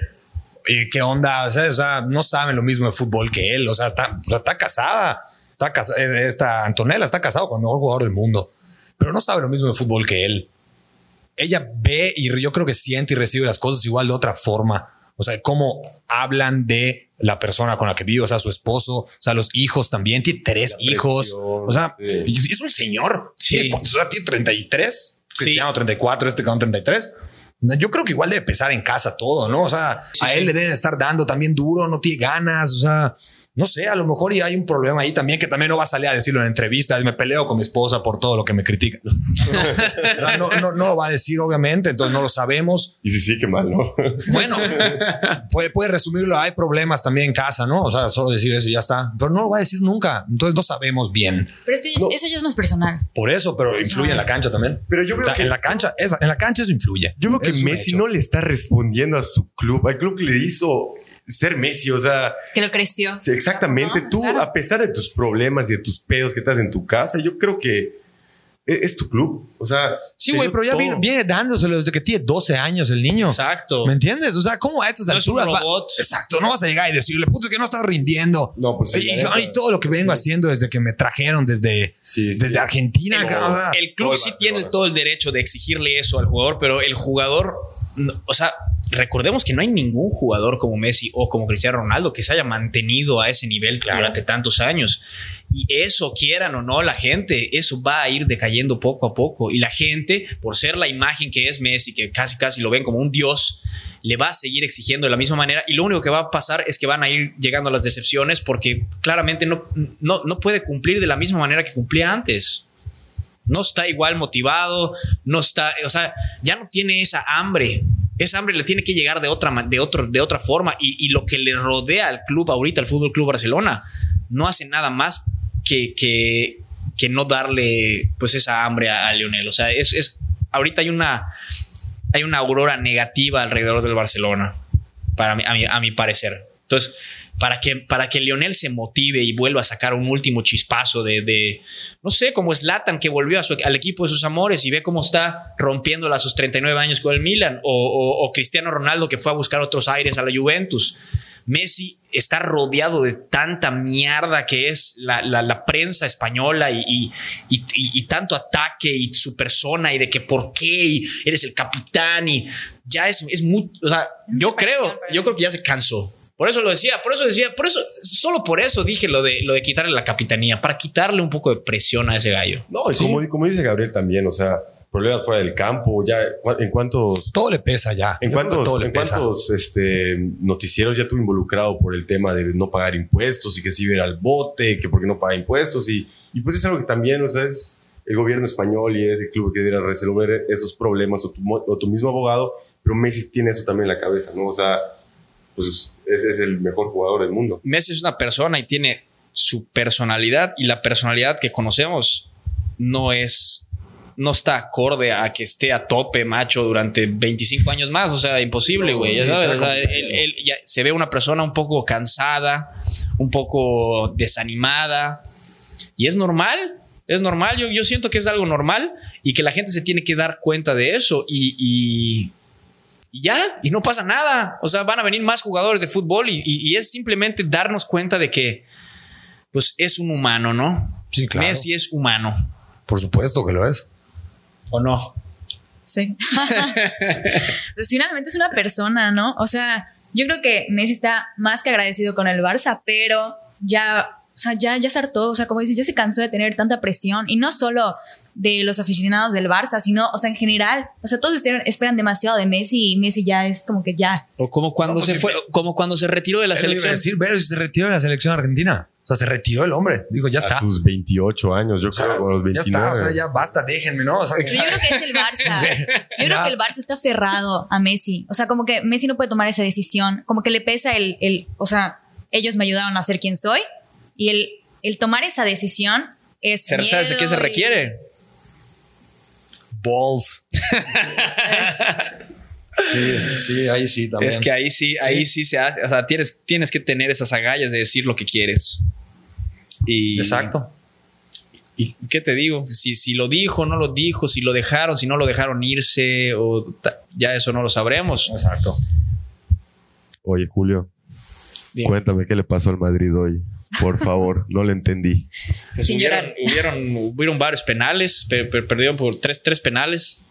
¿qué onda? O sea, no saben lo mismo de fútbol que él. O sea, está, está casada. Está casada, eh, esta Antonella está casado con el mejor jugador del mundo pero no sabe lo mismo de fútbol que él. Ella ve y yo creo que siente y recibe las cosas igual de otra forma. O sea, cómo hablan de la persona con la que vive, o sea, su esposo, o sea, los hijos también, tiene tres hijos, o sea, es un señor, sí. o sea, tiene 33, Cristiano 34, este con 33. Yo creo que igual debe pesar en casa todo, ¿no? O sea, a él le deben estar dando también duro, no tiene ganas, o sea, no sé, a lo mejor y hay un problema ahí también que también no va a salir a decirlo en entrevistas. Me peleo con mi esposa por todo lo que me critica. [LAUGHS] No, no, no, lo va a decir, obviamente, entonces no lo sabemos. Y si sí, qué mal, ¿no? Bueno, puede, puede resumirlo. Hay problemas también en casa, ¿no? O sea, solo decir eso y ya está. Pero no lo va a decir nunca. Entonces no sabemos bien. Pero es que eso ya es más personal. Por eso, pero influye en la cancha también. Pero yo creo que en la cancha, en la cancha eso influye. Yo creo que Messi no le está respondiendo a su club. Al club que le hizo ser Messi, o sea. Que lo creció. Sí, exactamente. Tú, a pesar de tus problemas y de tus pedos que estás en tu casa, yo creo que e, es, tu club. O sea. Sí, güey, pero ya viene, dándoselo desde que tiene 12 años el niño. Exacto. ¿Me entiendes? O sea, ¿cómo a estas no alturas? Es un robot. exacto. No vas a llegar y decirle, puto, que no estás rindiendo. No, pues sí. Y, todo lo que vengo haciendo desde que me trajeron desde, desde Argentina. El, el club sí tiene todo el derecho de exigirle eso al jugador, pero el jugador, o sea, recordemos que no hay ningún jugador como Messi o como Cristiano Ronaldo que se haya mantenido a ese nivel durante tantos años. Y eso, quieran o no, la gente, eso va a ir decayendo poco a poco. Y la gente, por ser la imagen que es Messi, que casi casi lo ven como un dios, le va a seguir exigiendo de la misma manera. Y lo único que va a pasar es que van a ir llegando a las decepciones porque claramente no, no, no puede cumplir de la misma manera que cumplía antes no está igual motivado, no está, o sea, ya no tiene esa hambre. Esa hambre le tiene que llegar de otra, de otro, de otra forma. Y, lo que le rodea al club ahorita, al Fútbol Club Barcelona, no hace nada más que, que, que no darle pues esa hambre a, Lionel. O sea, es, es, ahorita hay una, hay una aurora negativa alrededor del Barcelona, para a, mi, a mi parecer. Entonces, para que, para que Lionel se motive y vuelva a sacar un último chispazo de, no sé, como Slatan que volvió a al equipo de sus amores y ve cómo está rompiéndola a sus 39 años con el Milan, o, Cristiano Ronaldo que fue a buscar otros aires a la Juventus. Messi está rodeado de tanta mierda que es la, prensa española y, y, tanto ataque y su persona y de que por qué eres el capitán y ya es, es muy, o sea, yo creo, yo creo que ya se cansó. Por eso lo decía, por eso decía, por eso, solo por eso dije lo de, lo de quitarle la capitanía, para quitarle un poco de presión a ese gallo. No, y como, como dice Gabriel también, o sea, problemas fuera del campo, ya en cuántos... Todo le pesa ya. En cuántos, en cuántos este, noticieros ya estuvo involucrado por el tema de no pagar impuestos y que si iba al bote, que porque no paga impuestos y, y pues es algo que también, o sea, es el gobierno español y ese club que debería resolver esos problemas o tu, o tu mismo abogado, pero Messi tiene eso también en la cabeza, ¿no? O sea, pues ese es el mejor jugador del mundo. Messi es una persona y tiene su personalidad y la personalidad que conocemos no es no está acorde a que esté a tope macho durante 25 años más, o sea, imposible, güey. se ve una persona un poco cansada, un poco desanimada y es normal. Es normal, yo, yo siento que es algo normal y que la gente se tiene que dar cuenta de eso y y ya, y no pasa nada. O sea, van a venir más jugadores de fútbol y, es simplemente darnos cuenta de que, pues, es un humano, ¿no? Sí, claro. Messi es humano. Por supuesto que lo es. ¿O no? Sí. [LAUGHS] pues finalmente es una persona, ¿no? O sea, yo creo que Messi está más que agradecido con el Barça, pero ya sea, ya, ya se hartó, o sea, como dices, ya se cansó de tener tanta presión y no solo de los aficionados del Barça, sino, o sea, en general, o sea, todos esperan, demasiado de Messi y Messi ya es como que ya. O como cuando se fue, como cuando se retiró de la selección. decir, pero se retiró de la selección argentina. O sea, se retiró el hombre. Digo, ya está. A sus 28 años, yo creo, a los 29. Ya está, o sea, ya basta, déjenme, ¿no? O sea, yo creo que es el Barça. [LAUGHS] Yo creo que el Barça está aferrado a Messi. O sea, como que Messi no puede tomar esa decisión. Como que le pesa el, el o sea, ellos me ayudaron a ser quien soy y el el tomar esa decisión es. ¿Sabes de qué se requiere? Balls. [LAUGHS] sí, sí, ahí sí también. Es que ahí sí, ahí sí, se hace. O sea, tienes, tienes que tener esas agallas de decir lo que quieres. Y, Exacto. ¿Y qué te digo? Si, si lo dijo, no lo dijo, si lo dejaron, si no lo dejaron irse, o ya eso no lo sabremos. Exacto. Oye, Julio, cuéntame qué le pasó al Madrid hoy. Por favor, no lo entendí. Pues hubieron, hubieron, varios penales, perdieron por tres, tres penales.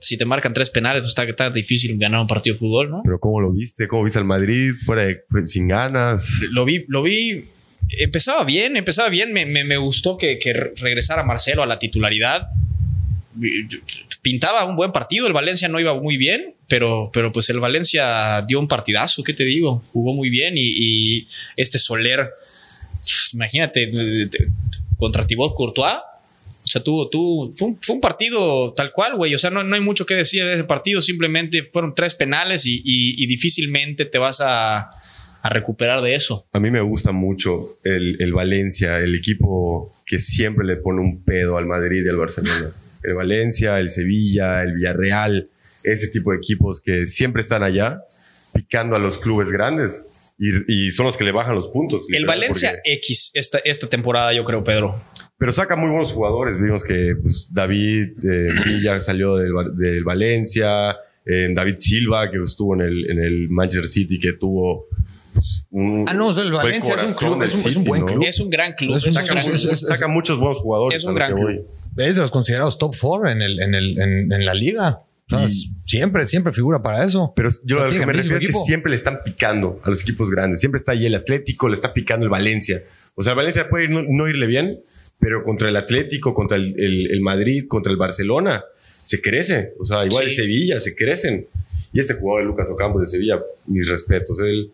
Si te marcan tres penales, pues está, está difícil ganar un partido de fútbol, ¿no? Pero ¿cómo lo viste? ¿Cómo viste al Madrid? Fuera de, sin ganas. Lo vi, lo vi. Empezaba bien, empezaba bien. Me, me, me gustó que, que regresara Marcelo a la titularidad pintaba un buen partido. El Valencia no iba muy bien, pero, pero pues el Valencia dio un partidazo, ¿qué te digo? Jugó muy bien y, este Soler, imagínate, contra Thibaut Courtois. O sea, tuvo, tuvo, fue, un, partido tal cual, güey. O sea, no, no, hay mucho que decir de ese partido. Simplemente fueron tres penales y difícilmente te vas a, a recuperar de eso. A mí me gusta mucho el, Valencia, el equipo que siempre le pone un pedo al Madrid y al Barcelona. El Valencia, el Sevilla, el Villarreal, ese tipo de equipos que siempre están allá picando a los clubes grandes. Y, son los que le bajan los puntos. El Valencia X esta, esta temporada, yo creo, Pedro. Pero saca muy buenos jugadores. Vimos que pues, David eh, [CLEARS THROAT] Villa salió del, del Valencia, eh, David Silva, que estuvo en el, en el Manchester City, que tuvo ah, no, el Valencia es un club, es un, buen club. Es un gran club. saca, muchos buenos jugadores. Es un gran club. Es de los considerados top four en, el, en, el, en, la liga. siempre, siempre figura para eso. Pero yo lo que me refiero es que siempre le están picando a los equipos grandes. Siempre está ahí el Atlético, le está picando el Valencia. O sea, el Valencia puede no, irle bien, pero contra el Atlético, contra el, el, Madrid, contra el Barcelona, se crece. O sea, igual el Sevilla, se crecen. Y este jugador, Lucas Ocampo de Sevilla, mis respetos. Él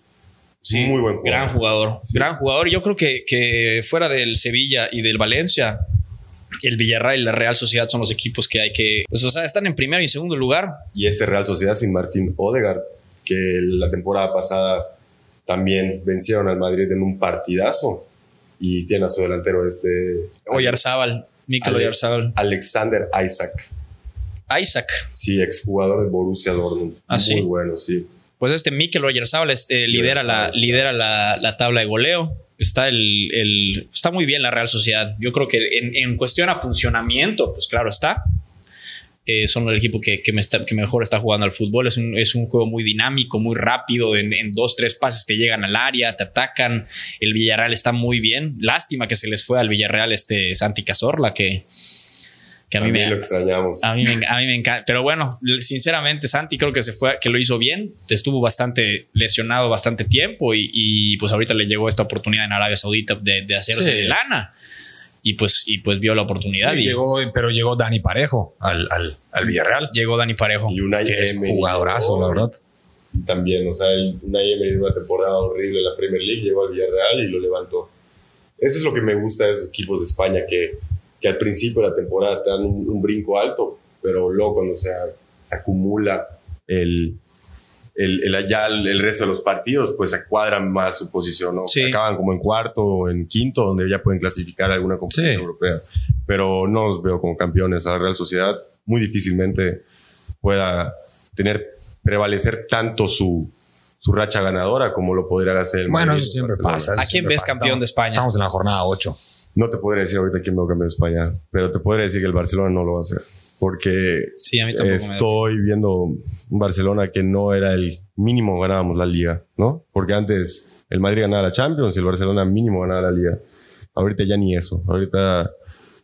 Sí, muy buen jugador. Gran jugador. Gran jugador. Yo creo que, que fuera del Sevilla y del Valencia, el Villarreal y la Real Sociedad son los equipos que hay que, pues, o sea, están en primero y en segundo lugar. Y este Real Sociedad sin Martín Odegaard, que la temporada pasada también vencieron al Madrid en un partidazo y tiene a su delantero este Oyarzábal, Mikel Oyarzábal. Alexander Isaac. Isaac. Sí, exjugador de Borussia Dortmund. Ah, Muy bueno, sí pues este Mikel Oyarzabal este, lidera, la, lidera la, tabla de goleo. Está, el, está muy bien la Real Sociedad. Yo creo que en, cuestión a funcionamiento, pues claro está. Eh, son el equipo que, que, mejor está jugando al fútbol. Es un, es un juego muy dinámico, muy rápido. En, en, dos, tres pases te llegan al área, te atacan. El Villarreal está muy bien. Lástima que se les fue al Villarreal este Santi Cazorla, que, que a mí me lo extrañamos. A mí, me, encanta. Pero bueno, sinceramente, Santi creo que se fue, que lo hizo bien. Estuvo bastante lesionado bastante tiempo y, pues ahorita le llegó esta oportunidad en Arabia Saudita de, hacerse de lana. Y pues, y pues vio la oportunidad. Y, llegó, pero llegó Dani Parejo al, al, Villarreal. Llegó Dani Parejo. Y una que es jugadorazo, la verdad. Y también, o sea, una en una temporada horrible en la Premier League, llegó al Villarreal y lo levantó. Eso es lo que me gusta de los equipos de España, que que al principio de la temporada te dan un, brinco alto, pero luego cuando se, se acumula el, el, el, ya el, resto de los partidos, pues se cuadran más su posición, ¿no? Acaban como en cuarto o en quinto, donde ya pueden clasificar alguna competición europea. Pero no los veo como campeones. A la Real Sociedad muy difícilmente pueda tener, prevalecer tanto su, su racha ganadora como lo podría hacer el Bueno, eso siempre pasa. ¿A quién ves campeón de España? Estamos en la jornada 8. No te podría decir ahorita quién va a cambiar de España, pero te podría decir que el Barcelona no lo va a hacer. Porque sí, a mí estoy viendo un Barcelona que no era el mínimo ganábamos la liga, ¿no? Porque antes el Madrid ganaba la Champions y el Barcelona mínimo ganaba la liga. Ahorita ya ni eso. Ahorita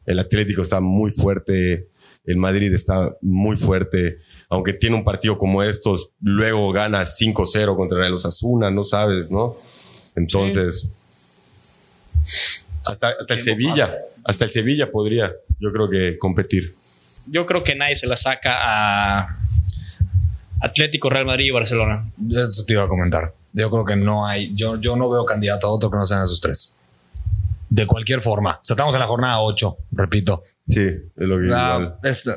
el Atlético está muy fuerte, el Madrid está muy fuerte. Aunque tiene un partido como estos, luego gana 5-0 contra el Osasuna, no sabes, ¿no? Entonces hasta, el Sevilla, hasta el Sevilla podría, yo creo que competir. Yo creo que nadie se la saca a Atlético, Real Madrid y Barcelona. Eso te iba a comentar. Yo creo que no hay, yo, yo no veo candidato a otro que no sean esos tres. De cualquier forma. estamos en la jornada 8, repito. Sí, es lo que la, este,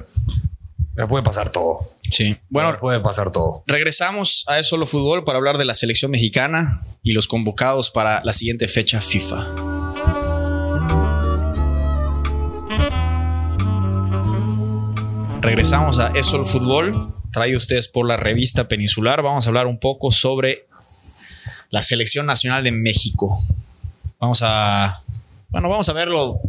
puede pasar todo. Sí. Bueno, puede pasar todo. Regresamos a Eso Solo Fútbol para hablar de la selección mexicana y los convocados para la siguiente fecha FIFA. Regresamos a Eso el Fútbol, trae ustedes por la revista Peninsular. Vamos a hablar un poco sobre la selección nacional de México. Vamos a, bueno, vamos a verlo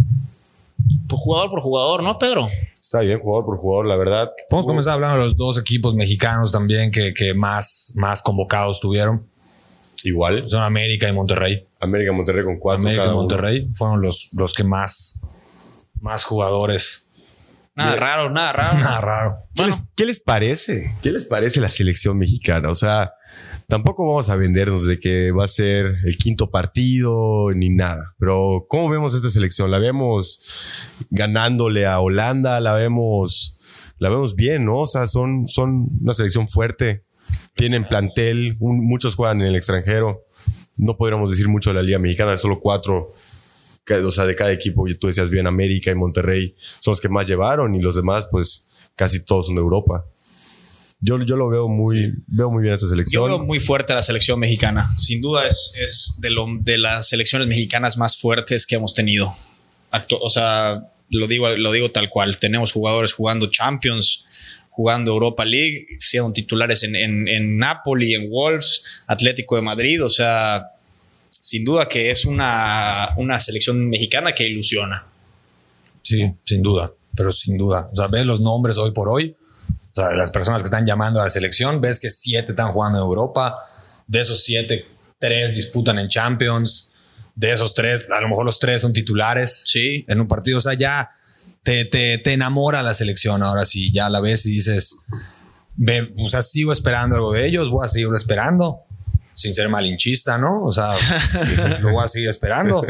jugador por jugador, ¿no, Pedro? Está bien, jugador por jugador, la verdad. Podemos comenzar hablando de los dos equipos mexicanos también que, que más, más convocados tuvieron. Igual. Son América y Monterrey. América y Monterrey con cuatro. América y Monterrey fueron los, los que más, más jugadores Nada raro, nada raro. Nada raro. ¿Qué, les, parece? ¿Qué les parece la selección mexicana? O sea, tampoco vamos a vendernos de que va a ser el quinto partido ni nada. Pero, ¿cómo vemos esta selección? ¿La vemos ganándole a Holanda? ¿La vemos la vemos bien, ¿no? O sea, son, son una selección fuerte, tienen plantel, muchos juegan en el extranjero. No podríamos decir mucho de la Liga Mexicana, solo cuatro, o sea, de cada equipo. Tú decías bien, América y Monterrey son los que más llevaron y los demás, pues casi todos son de Europa. Yo, yo lo veo muy, veo muy bien esta selección. Yo veo muy fuerte a la selección mexicana. Sin duda es, es de, lo, de las selecciones mexicanas más fuertes que hemos tenido. o sea, lo digo, lo digo tal cual. Tenemos jugadores jugando Champions, jugando Europa League, siendo titulares en, en, en Napoli, en Wolves, Atlético de Madrid. O sea, sin duda que es una, una selección mexicana que ilusiona. Sí, sin duda, pero sin duda. O sea, ves los nombres hoy por hoy. O sea, las personas que están llamando a la selección, ves que siete están jugando en Europa. De esos siete, tres disputan en Champions. De esos tres, a lo mejor los tres son titulares sí. en un partido. O sea, ya te, te, te enamora la selección. Ahora sí, ya la ves y dices, ve, o sea, sigo esperando algo de ellos, voy a seguirlo esperando, sin ser malinchista, ¿no? O sea, [LAUGHS] lo voy a seguir esperando.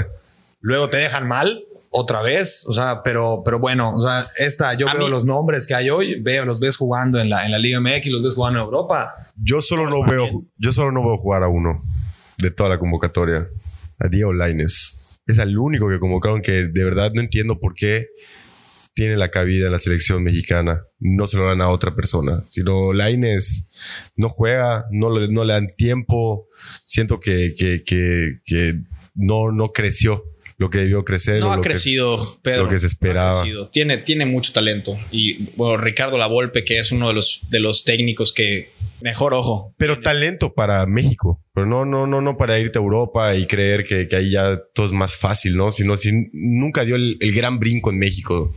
Luego te dejan mal otra vez, o sea, pero, pero bueno, o sea, esta, yo veo los nombres que hay hoy, veo, los ves jugando en la, en la Liga MX, los ves jugando en Europa. Yo solo no veo, yo solo no veo jugar a uno de toda la convocatoria, a Diego Laines. Es el único que convocaron que de verdad no entiendo por qué tiene la cabida en la selección mexicana. No se lo dan a otra persona. Sino Laines no juega, no le, no le dan tiempo. Siento que, que, que, que no, no creció lo que debió crecer. No ha crecido, Pedro. Lo que se esperaba. tiene, tiene mucho talento. Y bueno, Ricardo Lavolpe, que es uno de los, de los técnicos que mejor ojo. Pero talento para México. Pero no, no, no, no para irte a Europa y creer que, que ahí ya todo es más fácil, ¿no? Sino si nunca dio el, el gran brinco en México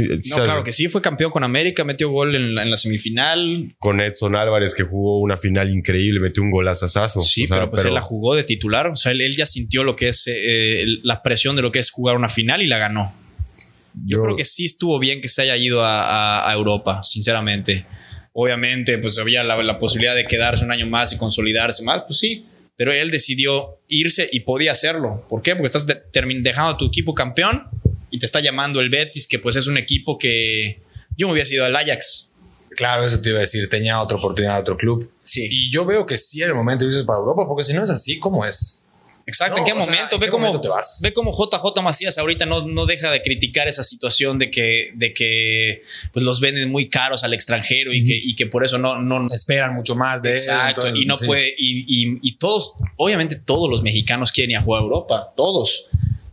no, claro que sí, fue campeón con América, metió gol en la, semifinal. Con Edson Álvarez, que jugó una final increíble, metió un golazazazo. Sí, pero pues él la jugó de titular. O sea, él, ya sintió lo que es eh, la presión de lo que es jugar una final y la ganó. Yo, creo que sí estuvo bien que se haya ido a, Europa, sinceramente. Obviamente, pues había la, posibilidad de quedarse un año más y consolidarse más, pues sí, pero él decidió irse y podía hacerlo. ¿Por qué? Porque estás dejando a tu equipo campeón y te está llamando el Betis, que pues es un equipo que yo me hubiera sido al Ajax. Claro, eso te iba a decir, tenía otra oportunidad de otro club. Sí. Y yo veo que sí en el momento de irse para Europa, porque si no es así, ¿cómo es? Exacto, ¿en qué momento? ve, cómo, te vas? ve cómo JJ Macías ahorita no, no deja de criticar esa situación de que, de que pues los venden muy caros al extranjero y, que, y que por eso no, no esperan mucho más de Exacto, y no puede, y, y, y, todos, obviamente todos los mexicanos quieren ir a jugar a Europa, todos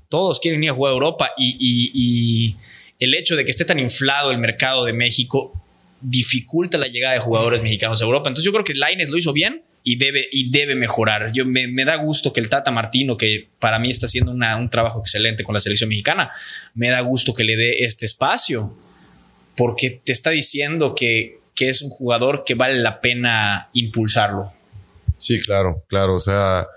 todos quieren ir a jugar a Europa y, el hecho de que esté tan inflado el mercado de México dificulta la llegada de jugadores mexicanos a Europa. Entonces yo creo que Laines lo hizo bien y debe, y debe mejorar. Yo me, da gusto que el Tata Martino, que para mí está haciendo un trabajo excelente con la selección mexicana, me da gusto que le dé este espacio porque te está diciendo que, que es un jugador que vale la pena impulsarlo. Sí, claro, claro. O sea,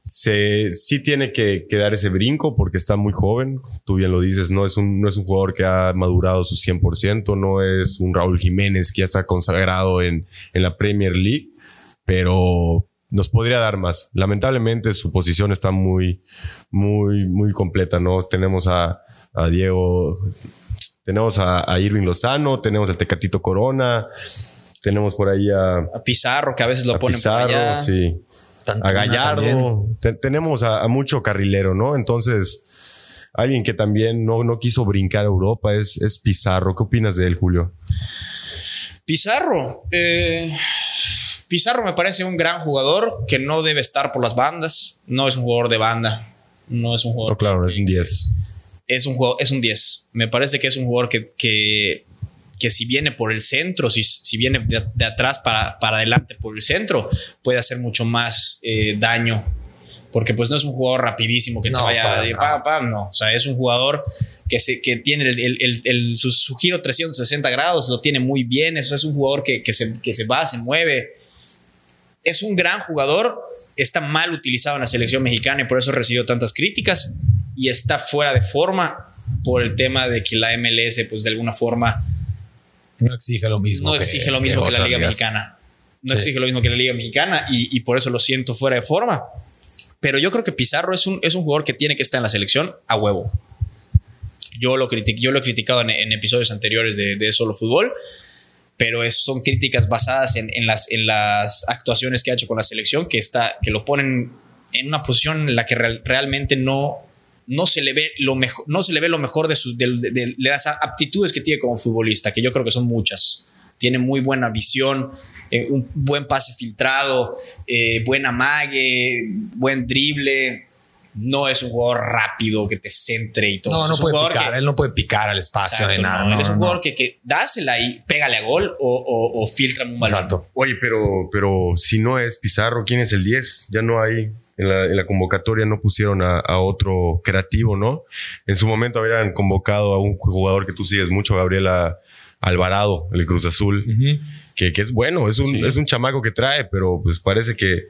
se, sí tiene que, dar ese brinco porque está muy joven. Tú bien lo dices, no es un, no es un jugador que ha madurado su 100%, no es un Raúl Jiménez que ya está consagrado en, en la Premier League, pero nos podría dar más. Lamentablemente su posición está muy, muy, muy completa, ¿no? Tenemos a, a Diego, tenemos a, a Irving Lozano, tenemos al Tecatito Corona, tenemos por ahí a, Pizarro, que a veces lo ponen Pizarro, por allá. sí. a Gallardo. tenemos a, mucho carrilero, ¿no? Entonces, alguien que también no, no quiso brincar a Europa es, es Pizarro. ¿Qué opinas de él, Julio? Pizarro. Eh, Pizarro me parece un gran jugador que no debe estar por las bandas. No es un jugador de banda. No es un jugador. No, claro, es un 10. Es un, juego, es un 10. Me parece que es un jugador que, que que si viene por el centro, si, si viene de, atrás para, para, adelante por el centro, puede hacer mucho más eh, daño. Porque pues no es un jugador rapidísimo que te vaya de no. O sea, es un jugador que, se, que tiene el, el, su, giro 360 grados, lo tiene muy bien. Eso es un jugador que, que, se, que se va, se mueve. Es un gran jugador, está mal utilizado en la selección mexicana y por eso recibió tantas críticas y está fuera de forma por el tema de que la MLS pues de alguna forma no exige lo mismo. No exige lo mismo que, la Liga Mexicana. No exige lo mismo que la Liga Mexicana y, por eso lo siento fuera de forma. Pero yo creo que Pizarro es un, es un jugador que tiene que estar en la selección a huevo. Yo lo, yo lo he criticado en, episodios anteriores de, Solo Fútbol. pero son críticas basadas en, las, en las actuaciones que ha hecho con la selección, que, está, que lo ponen en una posición en la que realmente no, no se le ve lo mejor, no se le ve lo mejor de, sus, de, las aptitudes que tiene como futbolista, que yo creo que son muchas. Tiene muy buena visión, eh, un buen pase filtrado, eh, buen amague, buen drible. No es un jugador rápido que te centre y todo. No, no puede picar. él no puede picar al espacio de nada. es un jugador que, que, dásela y pégale a gol o, filtra un balón. Exacto. Oye, pero, pero si no es Pizarro, ¿quién es el 10? Ya no hay en la, convocatoria no pusieron a, otro creativo, ¿no? En su momento habrían convocado a un jugador que tú sigues mucho, Gabriela Alvarado, el Cruz Azul, que, es bueno, es un, es un chamaco que trae, pero pues parece que,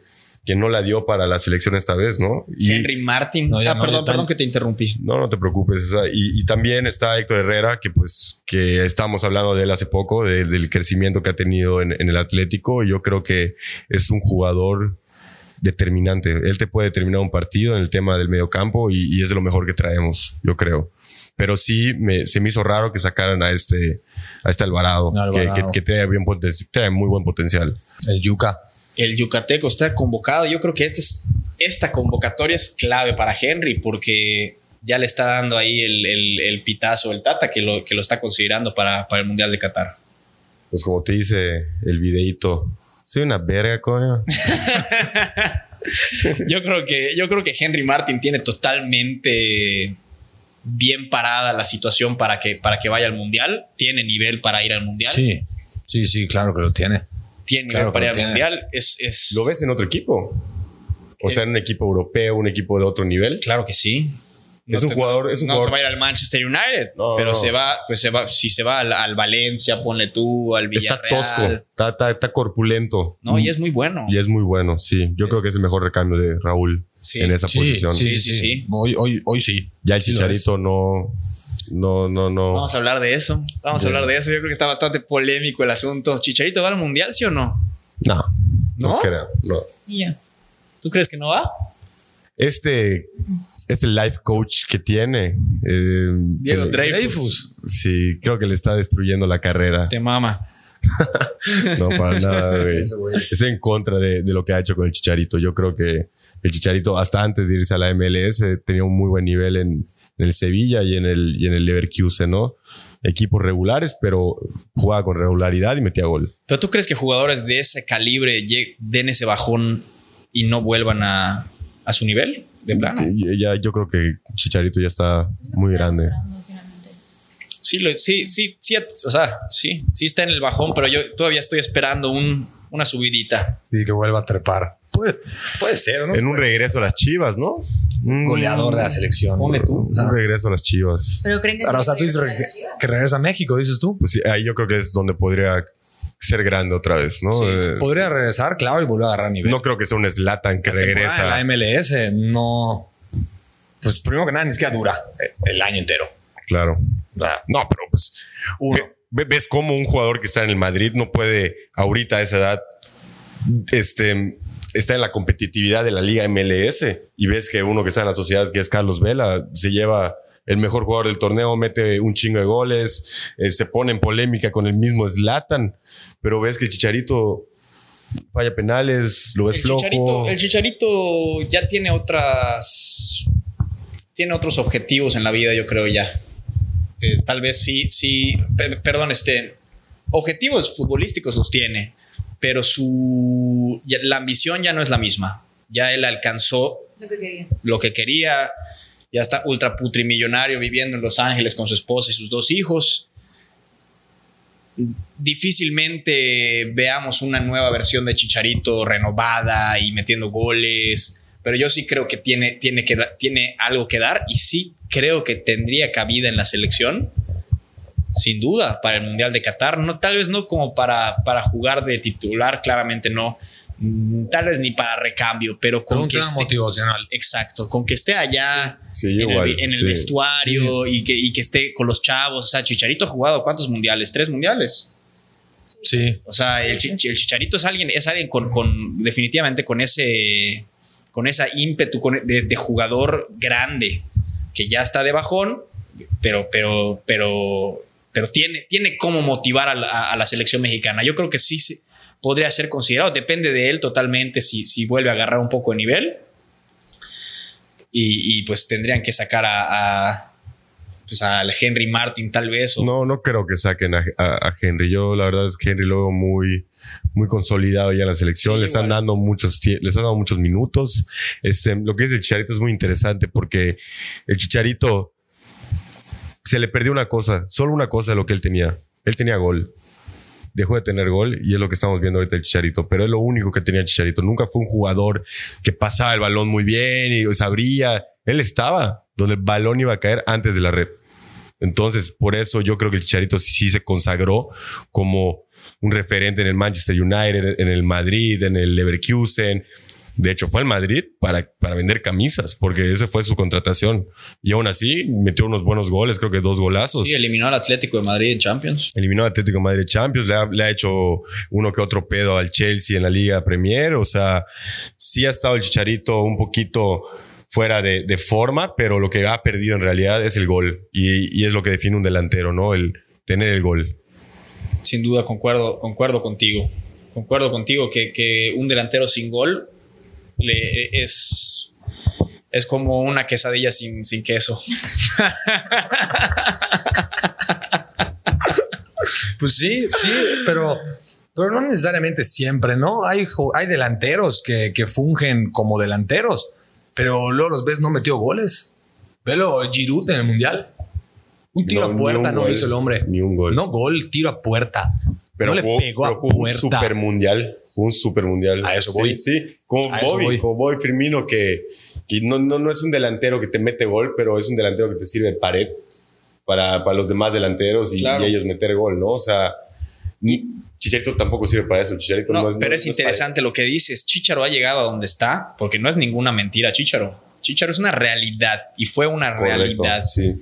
que no la dio para la selección esta vez, ¿no? Henry Martin. ah, perdón, perdón que te interrumpí. No, no te preocupes. y, también está Héctor Herrera, que pues que estábamos hablando de él hace poco, del crecimiento que ha tenido en, en el Atlético. Yo creo que es un jugador determinante. Él te puede determinar un partido en el tema del mediocampo y, y es de lo mejor que traemos, yo creo. Pero sí me, se me hizo raro que sacaran a este, a este Alvarado, Que, que, tiene, bien tiene muy buen potencial. El Yuca. El Yucateco está convocado. Yo creo que este es, esta convocatoria es clave para Henry porque ya le está dando ahí el, el, el pitazo, el Tata, que lo, que lo está considerando para, para el Mundial de Qatar. Pues como te dice el videito, soy una verga, coño. [LAUGHS] yo creo que yo creo que Henry Martin tiene totalmente bien parada la situación para que, para que vaya al mundial. Tiene nivel para ir al mundial. Sí, sí, sí, claro que lo tiene. Tiene nivel para ir al mundial. Es, es, ¿Lo ves en otro equipo? O sea, en un equipo europeo, un equipo de otro nivel. Claro que sí es un jugador. Es un no se va a ir al Manchester United, pero se va, pues se va, si se va al, Valencia, ponle tú, al Villarreal. Está tosco, está, corpulento. No, y es muy bueno. Y es muy bueno, sí. Yo creo que es el mejor recambio de Raúl en esa posición. Sí, sí, sí. Hoy, hoy, hoy sí. Ya el Chicharito no. No, no, no. Vamos a hablar de eso. Vamos a hablar de eso. Yo creo que está bastante polémico el asunto. ¿Chicharito va al mundial, sí o no? No. No, creo. No. ¿Tú crees que no va? Este es el life coach que tiene. Eh, Diego Dreyfus. Sí, creo que le está destruyendo la carrera. Te mama. [LAUGHS] no, para nada, güey. Es en contra de, lo que ha hecho con el Chicharito. Yo creo que el Chicharito, hasta antes de irse a la MLS, tenía un muy buen nivel en, el Sevilla y en el, y en el Leverkusen, ¿no? Equipos regulares, pero jugaba con regularidad y metía gol. ¿Pero tú crees que jugadores de ese calibre den ese bajón y no vuelvan a, a su nivel? de plano. Ya, yo creo que Chicharito ya está muy grande. Sí, sí, sí, sí, o sea, sí, sí está en el bajón, pero yo todavía estoy esperando un, una subidita. Sí, que vuelva a trepar. Puede, puede ser, ¿no? En un regreso a las Chivas, ¿no? Un goleador de la selección. Pone tú. Un regreso a las Chivas. Pero creen que, o sea, tú dices que, regresa a México, dices tú. Pues sí, ahí yo creo que es donde podría ser grande otra vez, ¿no? Eh, podría regresar, claro, y volver a agarrar nivel. No creo que sea un Slatan que regresa. La MLS no. Pues primero que nada, ni siquiera dura el año entero. Claro. No, pero pues. Uno. ¿Ves cómo un jugador que está en el Madrid no puede, ahorita a esa edad, este, está en la competitividad de la Liga MLS y ves que uno que está en la sociedad, que es Carlos Vela, se lleva el mejor jugador del torneo, mete un chingo de goles, eh, se pone en polémica con el mismo Slatan, pero ves que el Chicharito falla penales, lo ves el flojo. el Chicharito ya tiene otras, tiene otros objetivos en la vida, yo creo ya. Eh, tal vez sí, sí, perdón, este, objetivos futbolísticos los tiene, pero su, la ambición ya no es la misma. Ya él alcanzó lo que quería. Lo que quería ya está ultra putrimillonario viviendo en Los Ángeles con su esposa y sus dos hijos. Difícilmente veamos una nueva versión de Chicharito renovada y metiendo goles, pero yo sí creo que tiene, tiene, que, tiene algo que dar y sí creo que tendría cabida en la selección, sin duda, para el Mundial de Qatar. No, tal vez no como para, para jugar de titular, claramente no, tal vez ni para recambio, pero con que esté, motivacional. Exacto, con que esté allá en, el, vestuario y, que, y que esté con los chavos. O sea, Chicharito ha jugado cuántos mundiales? ¿Tres mundiales? Sí. O sea, el, Chicharito es alguien, es alguien con, definitivamente con ese, con esa ímpetu de, jugador grande que ya está de bajón, pero, pero, pero pero tiene, tiene cómo motivar a la, selección mexicana. Yo creo que sí podría ser considerado, depende de él totalmente si, si vuelve a agarrar un poco de nivel. Y, pues tendrían que sacar a, pues al Henry Martin tal vez. No, no creo que saquen a, Henry. Yo la verdad es que Henry lo veo muy, muy consolidado ya en la selección. le están dando muchos, les están dando muchos minutos. Este, lo que es el Chicharito es muy interesante porque el Chicharito se le perdió una cosa, solo una cosa de lo que él tenía. Él tenía gol. Dejó de tener gol y es lo que estamos viendo ahorita el Chicharito, pero es lo único que tenía Chicharito. Nunca fue un jugador que pasaba el balón muy bien y sabría. Él estaba donde el balón iba a caer antes de la red. Entonces, por eso yo creo que el Chicharito sí se consagró como un referente en el Manchester United, en el Madrid, en el Leverkusen, de hecho, fue al Madrid para, para vender camisas, porque esa fue su contratación. Y aún así, metió unos buenos goles, creo que dos golazos. Sí, eliminó al Atlético de Madrid en Champions. Eliminó al Atlético de Madrid en Champions, le ha, le ha hecho uno que otro pedo al Chelsea en la Liga Premier. O sea, sí ha estado el Chicharito un poquito fuera de, de forma, pero lo que ha perdido en realidad es el gol. Y, y es lo que define un delantero, ¿no? El tener el gol. Sin duda, concuerdo, concuerdo contigo. Concuerdo contigo que, que un delantero sin gol es, es como una quesadilla sin, sin queso. [LAUGHS] pues sí, sí, pero, pero no necesariamente siempre, ¿no? Hay, hay delanteros que, que fungen como delanteros, pero luego los ves no metió goles. Velo, Giroud en el Mundial. Un tiro a puerta no hizo el hombre. Ni un gol. No gol, tiro a puerta. Pero no le pegó a puerta. Un super mundial un super mundial. A eso voy. Sí, como Bobby, como Bobby Firmino, que, no, no, es un delantero que te mete gol, pero es un delantero que te sirve de pared para, para los demás delanteros y, ellos meter gol, ¿no? O sea, ni, Chicharito tampoco sirve para eso. Chicharito no, es, pero es, interesante lo que dices. Chicharo ha llegado a donde está porque no es ninguna mentira, Chicharo. Chicharo es una realidad y fue una realidad. Sí.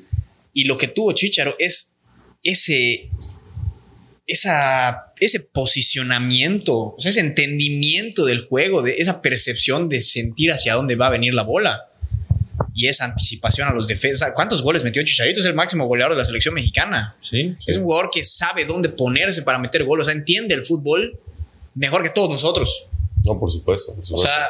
Y lo que tuvo Chicharo es ese esa, ese posicionamiento, ese entendimiento del juego, de esa percepción de sentir hacia dónde va a venir la bola y esa anticipación a los defensas. ¿Cuántos goles metió Chicharito? Es el máximo goleador de la selección mexicana. Sí, Es un jugador que sabe dónde ponerse para meter goles, o sea, entiende el fútbol mejor que todos nosotros. No, por supuesto. O sea,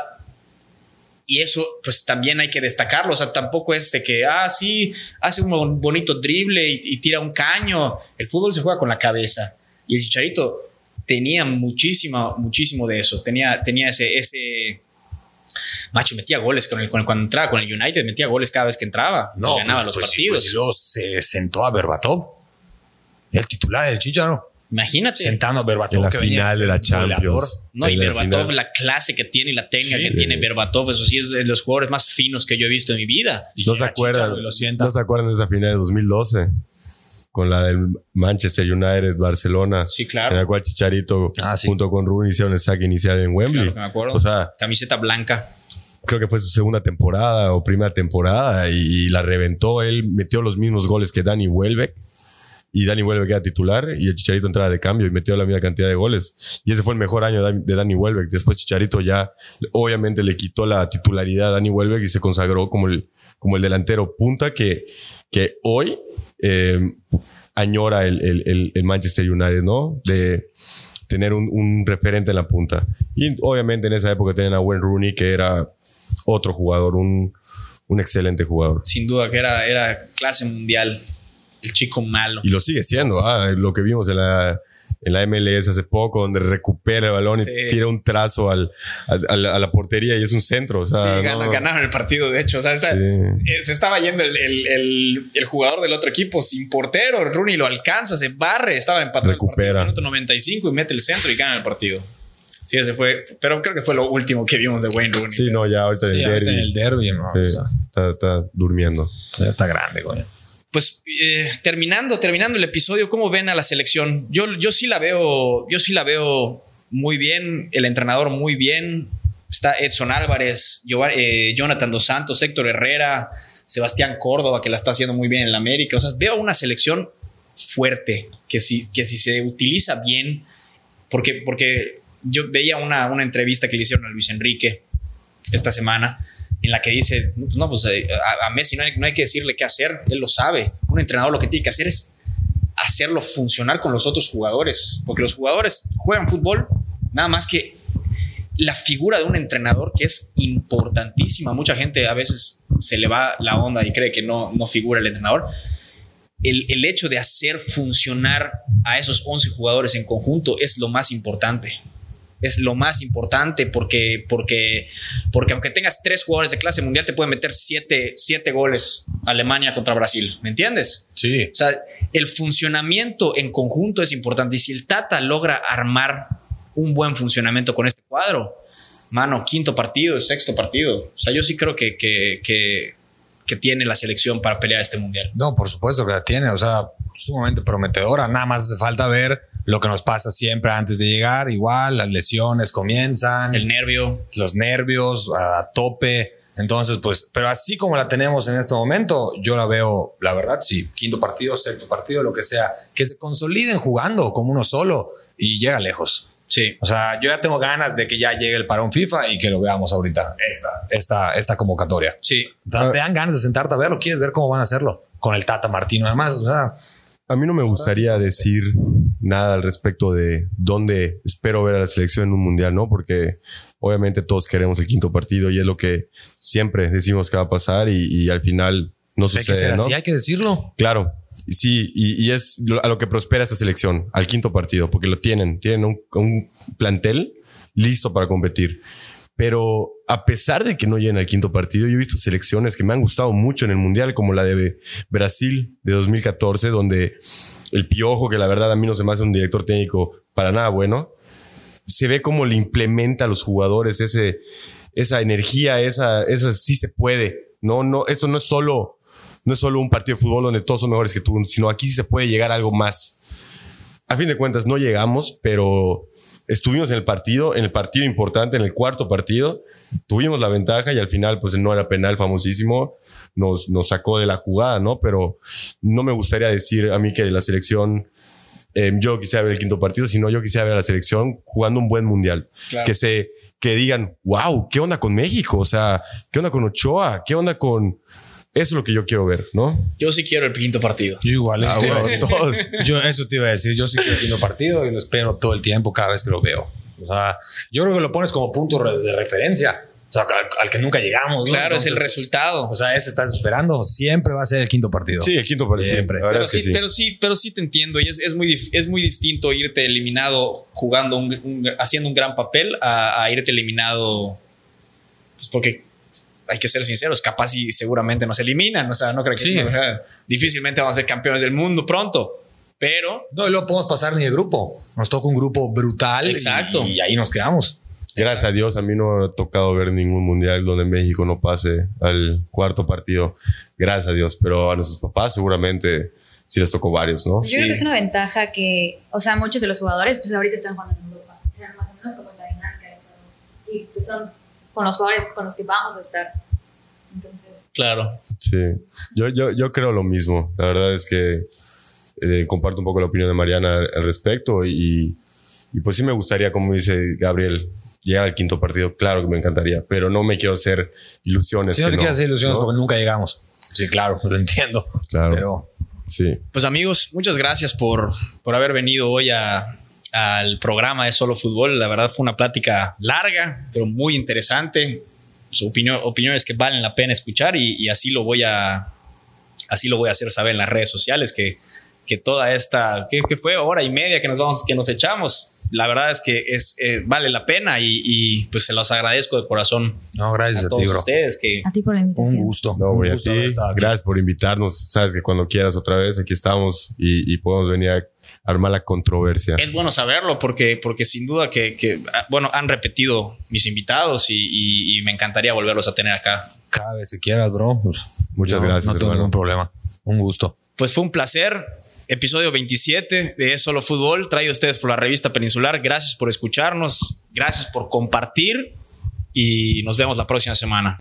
y eso pues también hay que destacarlo, o sea, tampoco es de que, ah, sí, hace un bonito drible y, y tira un caño. El fútbol se juega con la cabeza. Y el Chicharito tenía muchísimo, muchísimo de eso. Tenía, tenía ese, ese macho, metía goles con el, cuando entraba con el United, metía goles cada vez que entraba. No, ganaba pues, los pues partidos. Pues, y se sentó a Berbatov, el titular del Chicharo. Imagínate. Sentando a Berbatov. En la final de la Champions. No, y Berbatov, la, clase que tiene y la técnica que tiene Berbatov, eso sí es de los jugadores más finos que yo he visto en mi vida. ¿No se acuerdan? ¿No se acuerdan de esa final de 2012? Con la del Manchester United, Barcelona. Sí, claro. En la cual Chicharito ah, junto con Rooney hicieron el saque inicial en Wembley. me acuerdo. O sea, camiseta blanca. Creo que fue su segunda temporada o primera temporada y, la reventó. Él metió los mismos goles que Dani Welbeck y Dani Welbeck era titular y el Chicharito entraba de cambio y metió la misma cantidad de goles. Y ese fue el mejor año de Dani Welbeck. Después Chicharito ya obviamente le quitó la titularidad a Dani Welbeck y se consagró como el, como el delantero punta que, que hoy eh, añora el, Manchester United, ¿no? De tener un, referente en la punta. Y obviamente en esa época tenían a Wayne Rooney, que era otro jugador, un, excelente jugador. Sin duda que era, era clase mundial, el chico malo. Y lo sigue siendo, ah, lo que vimos en la, en la MLS hace poco, donde recupera el balón y tira un trazo al, a, la, portería y es un centro. O sea, sí, ganaron el partido, de hecho. O sea, eh, se estaba yendo el, el, el, jugador del otro equipo sin portero. Rooney lo alcanza, se barre, estaba empatado recupera. el minuto 95 y mete el centro y gana el partido. Sí, ese fue, pero creo que fue lo último que vimos de Wayne Rooney. Sí, no, ya ahorita en el derby. En el derby, no, está, está, durmiendo. Ya está grande, coño pues eh, terminando, terminando el episodio, ¿cómo ven a la selección? Yo, yo sí la veo, yo sí la veo muy bien, el entrenador muy bien. Está Edson Álvarez, eh, Jonathan Dos Santos, Héctor Herrera, Sebastián Córdoba, que la está haciendo muy bien en la América. O sea, veo una selección fuerte, que si, que si se utiliza bien, porque, porque yo veía una, una entrevista que le hicieron a Luis Enrique esta semana en la que dice, no, pues eh, a, Messi no hay, que decirle qué hacer, él lo sabe. Un entrenador lo que tiene que hacer es hacerlo funcionar con los otros jugadores, porque los jugadores juegan fútbol, nada más que la figura de un entrenador que es importantísima. Mucha gente a veces se le va la onda y cree que no, no figura el entrenador. El, el hecho de hacer funcionar a esos 11 jugadores en conjunto es lo más importante es lo más importante porque, porque, porque aunque tengas tres jugadores de clase mundial, te pueden meter siete, siete goles Alemania contra Brasil. ¿Me entiendes? Sí. O sea, el funcionamiento en conjunto es importante. Y si el Tata logra armar un buen funcionamiento con este cuadro, mano, quinto partido, sexto partido. O sea, yo sí creo que, que, que, que tiene la selección para pelear este mundial. No, por supuesto que la tiene. O sea, sumamente prometedora. Nada más hace falta ver lo que nos pasa siempre antes de llegar, igual las lesiones comienzan. El nervio. Los nervios a tope. Entonces, pues, pero así como la tenemos en este momento, yo la veo, la verdad, sí, quinto partido, sexto partido, lo que sea, que se consoliden jugando como uno solo y llega lejos. Sí. O sea, yo ya tengo ganas de que ya llegue el parón FIFA y que lo veamos ahorita, esta, esta, esta convocatoria. Sí. Te dan ganas de sentarte a verlo, quieres ver cómo van a hacerlo con el Tata Martino, además. O sea, a mí no me gustaría decir nada al respecto de dónde espero ver a la selección en un mundial, ¿no? Porque obviamente todos queremos el quinto partido y es lo que siempre decimos que va a pasar y, al final no sucede. Hay que ser así, hay que decirlo. Claro. Sí, y, es a lo que prospera esta selección, al quinto partido, porque lo tienen, tienen un, un plantel listo para competir. Pero a pesar de que no lleguen al quinto partido, yo he visto selecciones que me han gustado mucho en el Mundial, como la de Brasil de 2014, donde el Piojo, que la verdad a mí no se me hace un director técnico para nada bueno, se ve cómo le implementa a los jugadores ese, esa energía, esa, esa sí se puede. No, no, esto no es solo, no es solo un partido de fútbol donde todos son mejores que tú, sino aquí sí se puede llegar a algo más. A fin de cuentas, no llegamos, pero estuvimos en el partido, en el partido importante, en el cuarto partido, tuvimos la ventaja y al final, pues no era penal famosísimo, nos, nos sacó de la jugada, ¿no? Pero no me gustaría decir a mí que de la selección, eh, yo quisiera ver el quinto partido, sino yo quisiera ver a la selección jugando un buen mundial. Que se, que digan, wow, ¿qué onda con México? O sea, ¿qué onda con Ochoa? ¿Qué onda con, eso es lo que yo quiero ver, ¿no? Yo sí quiero el quinto partido. Yo igual. Ah, [LAUGHS] yo eso te iba a decir. Yo sí quiero el quinto partido y lo espero todo el tiempo cada vez que lo veo. O sea, yo creo que lo pones como punto de referencia. O sea, al, que nunca llegamos. Claro, es el resultado. O sea, ese estás esperando. Siempre va a ser el quinto partido. Sí, el quinto partido. Siempre. Pero sí, pero sí, pero sí te entiendo. Y es, es, muy, es muy distinto irte eliminado jugando, un, haciendo un gran papel a, a irte eliminado. Pues porque hay que ser sinceros, capaz y seguramente nos eliminan, o sea, no creo que sí. difícilmente vamos a ser campeones del mundo pronto, pero... No, lo podemos pasar ni de grupo, nos toca un grupo brutal Exacto. Y, ahí nos quedamos. Gracias a Dios, a mí no ha tocado ver ningún mundial donde México no pase al cuarto partido. Gracias a Dios, pero a nuestros papás seguramente sí les tocó varios, ¿no? Yo creo que es una ventaja que, o sea, muchos de los jugadores, pues ahorita están jugando en Europa, o sea, más o menos como la dinámica de todo. Y pues son con los jugadores con los que vamos a estar. Entonces. Claro. Sí, yo, yo, yo creo lo mismo. La verdad es que eh, comparto un poco la opinión de Mariana al respecto y, y, pues sí me gustaría, como dice Gabriel, llegar al quinto partido. Claro que me encantaría, pero no me quiero hacer ilusiones. Sí, no te quiero hacer ilusiones porque nunca llegamos. Sí, claro, lo entiendo. Claro. Pero. Sí. Pues amigos, muchas gracias por, por haber venido hoy a, al programa de Solo Fútbol. La verdad fue una plática larga, pero muy interesante. Su opinión, opiniones que valen la pena escuchar y, así lo voy a así lo voy a hacer saber en las redes sociales que, que toda esta que, fue hora y media que nos vamos que nos echamos la verdad es que es eh, vale la pena y, pues se los agradezco de corazón no gracias a, todos ti, bro. ustedes que a ti por la invitación un gusto no, un gusto gracias por invitarnos sabes que cuando quieras otra vez aquí estamos y, y podemos venir a armar la controversia. Es bueno saberlo porque, porque sin duda que, ah, bueno, han repetido mis invitados y, me encantaría volverlos a tener acá. Cada vez que quieras, bro. Pues, Muchas gracias. No tengo ningún problema. Un gusto. Pues fue un placer. Episodio 27 de Solo Fútbol, traído a ustedes por la revista Peninsular. Gracias por escucharnos, gracias por compartir y nos vemos la próxima semana.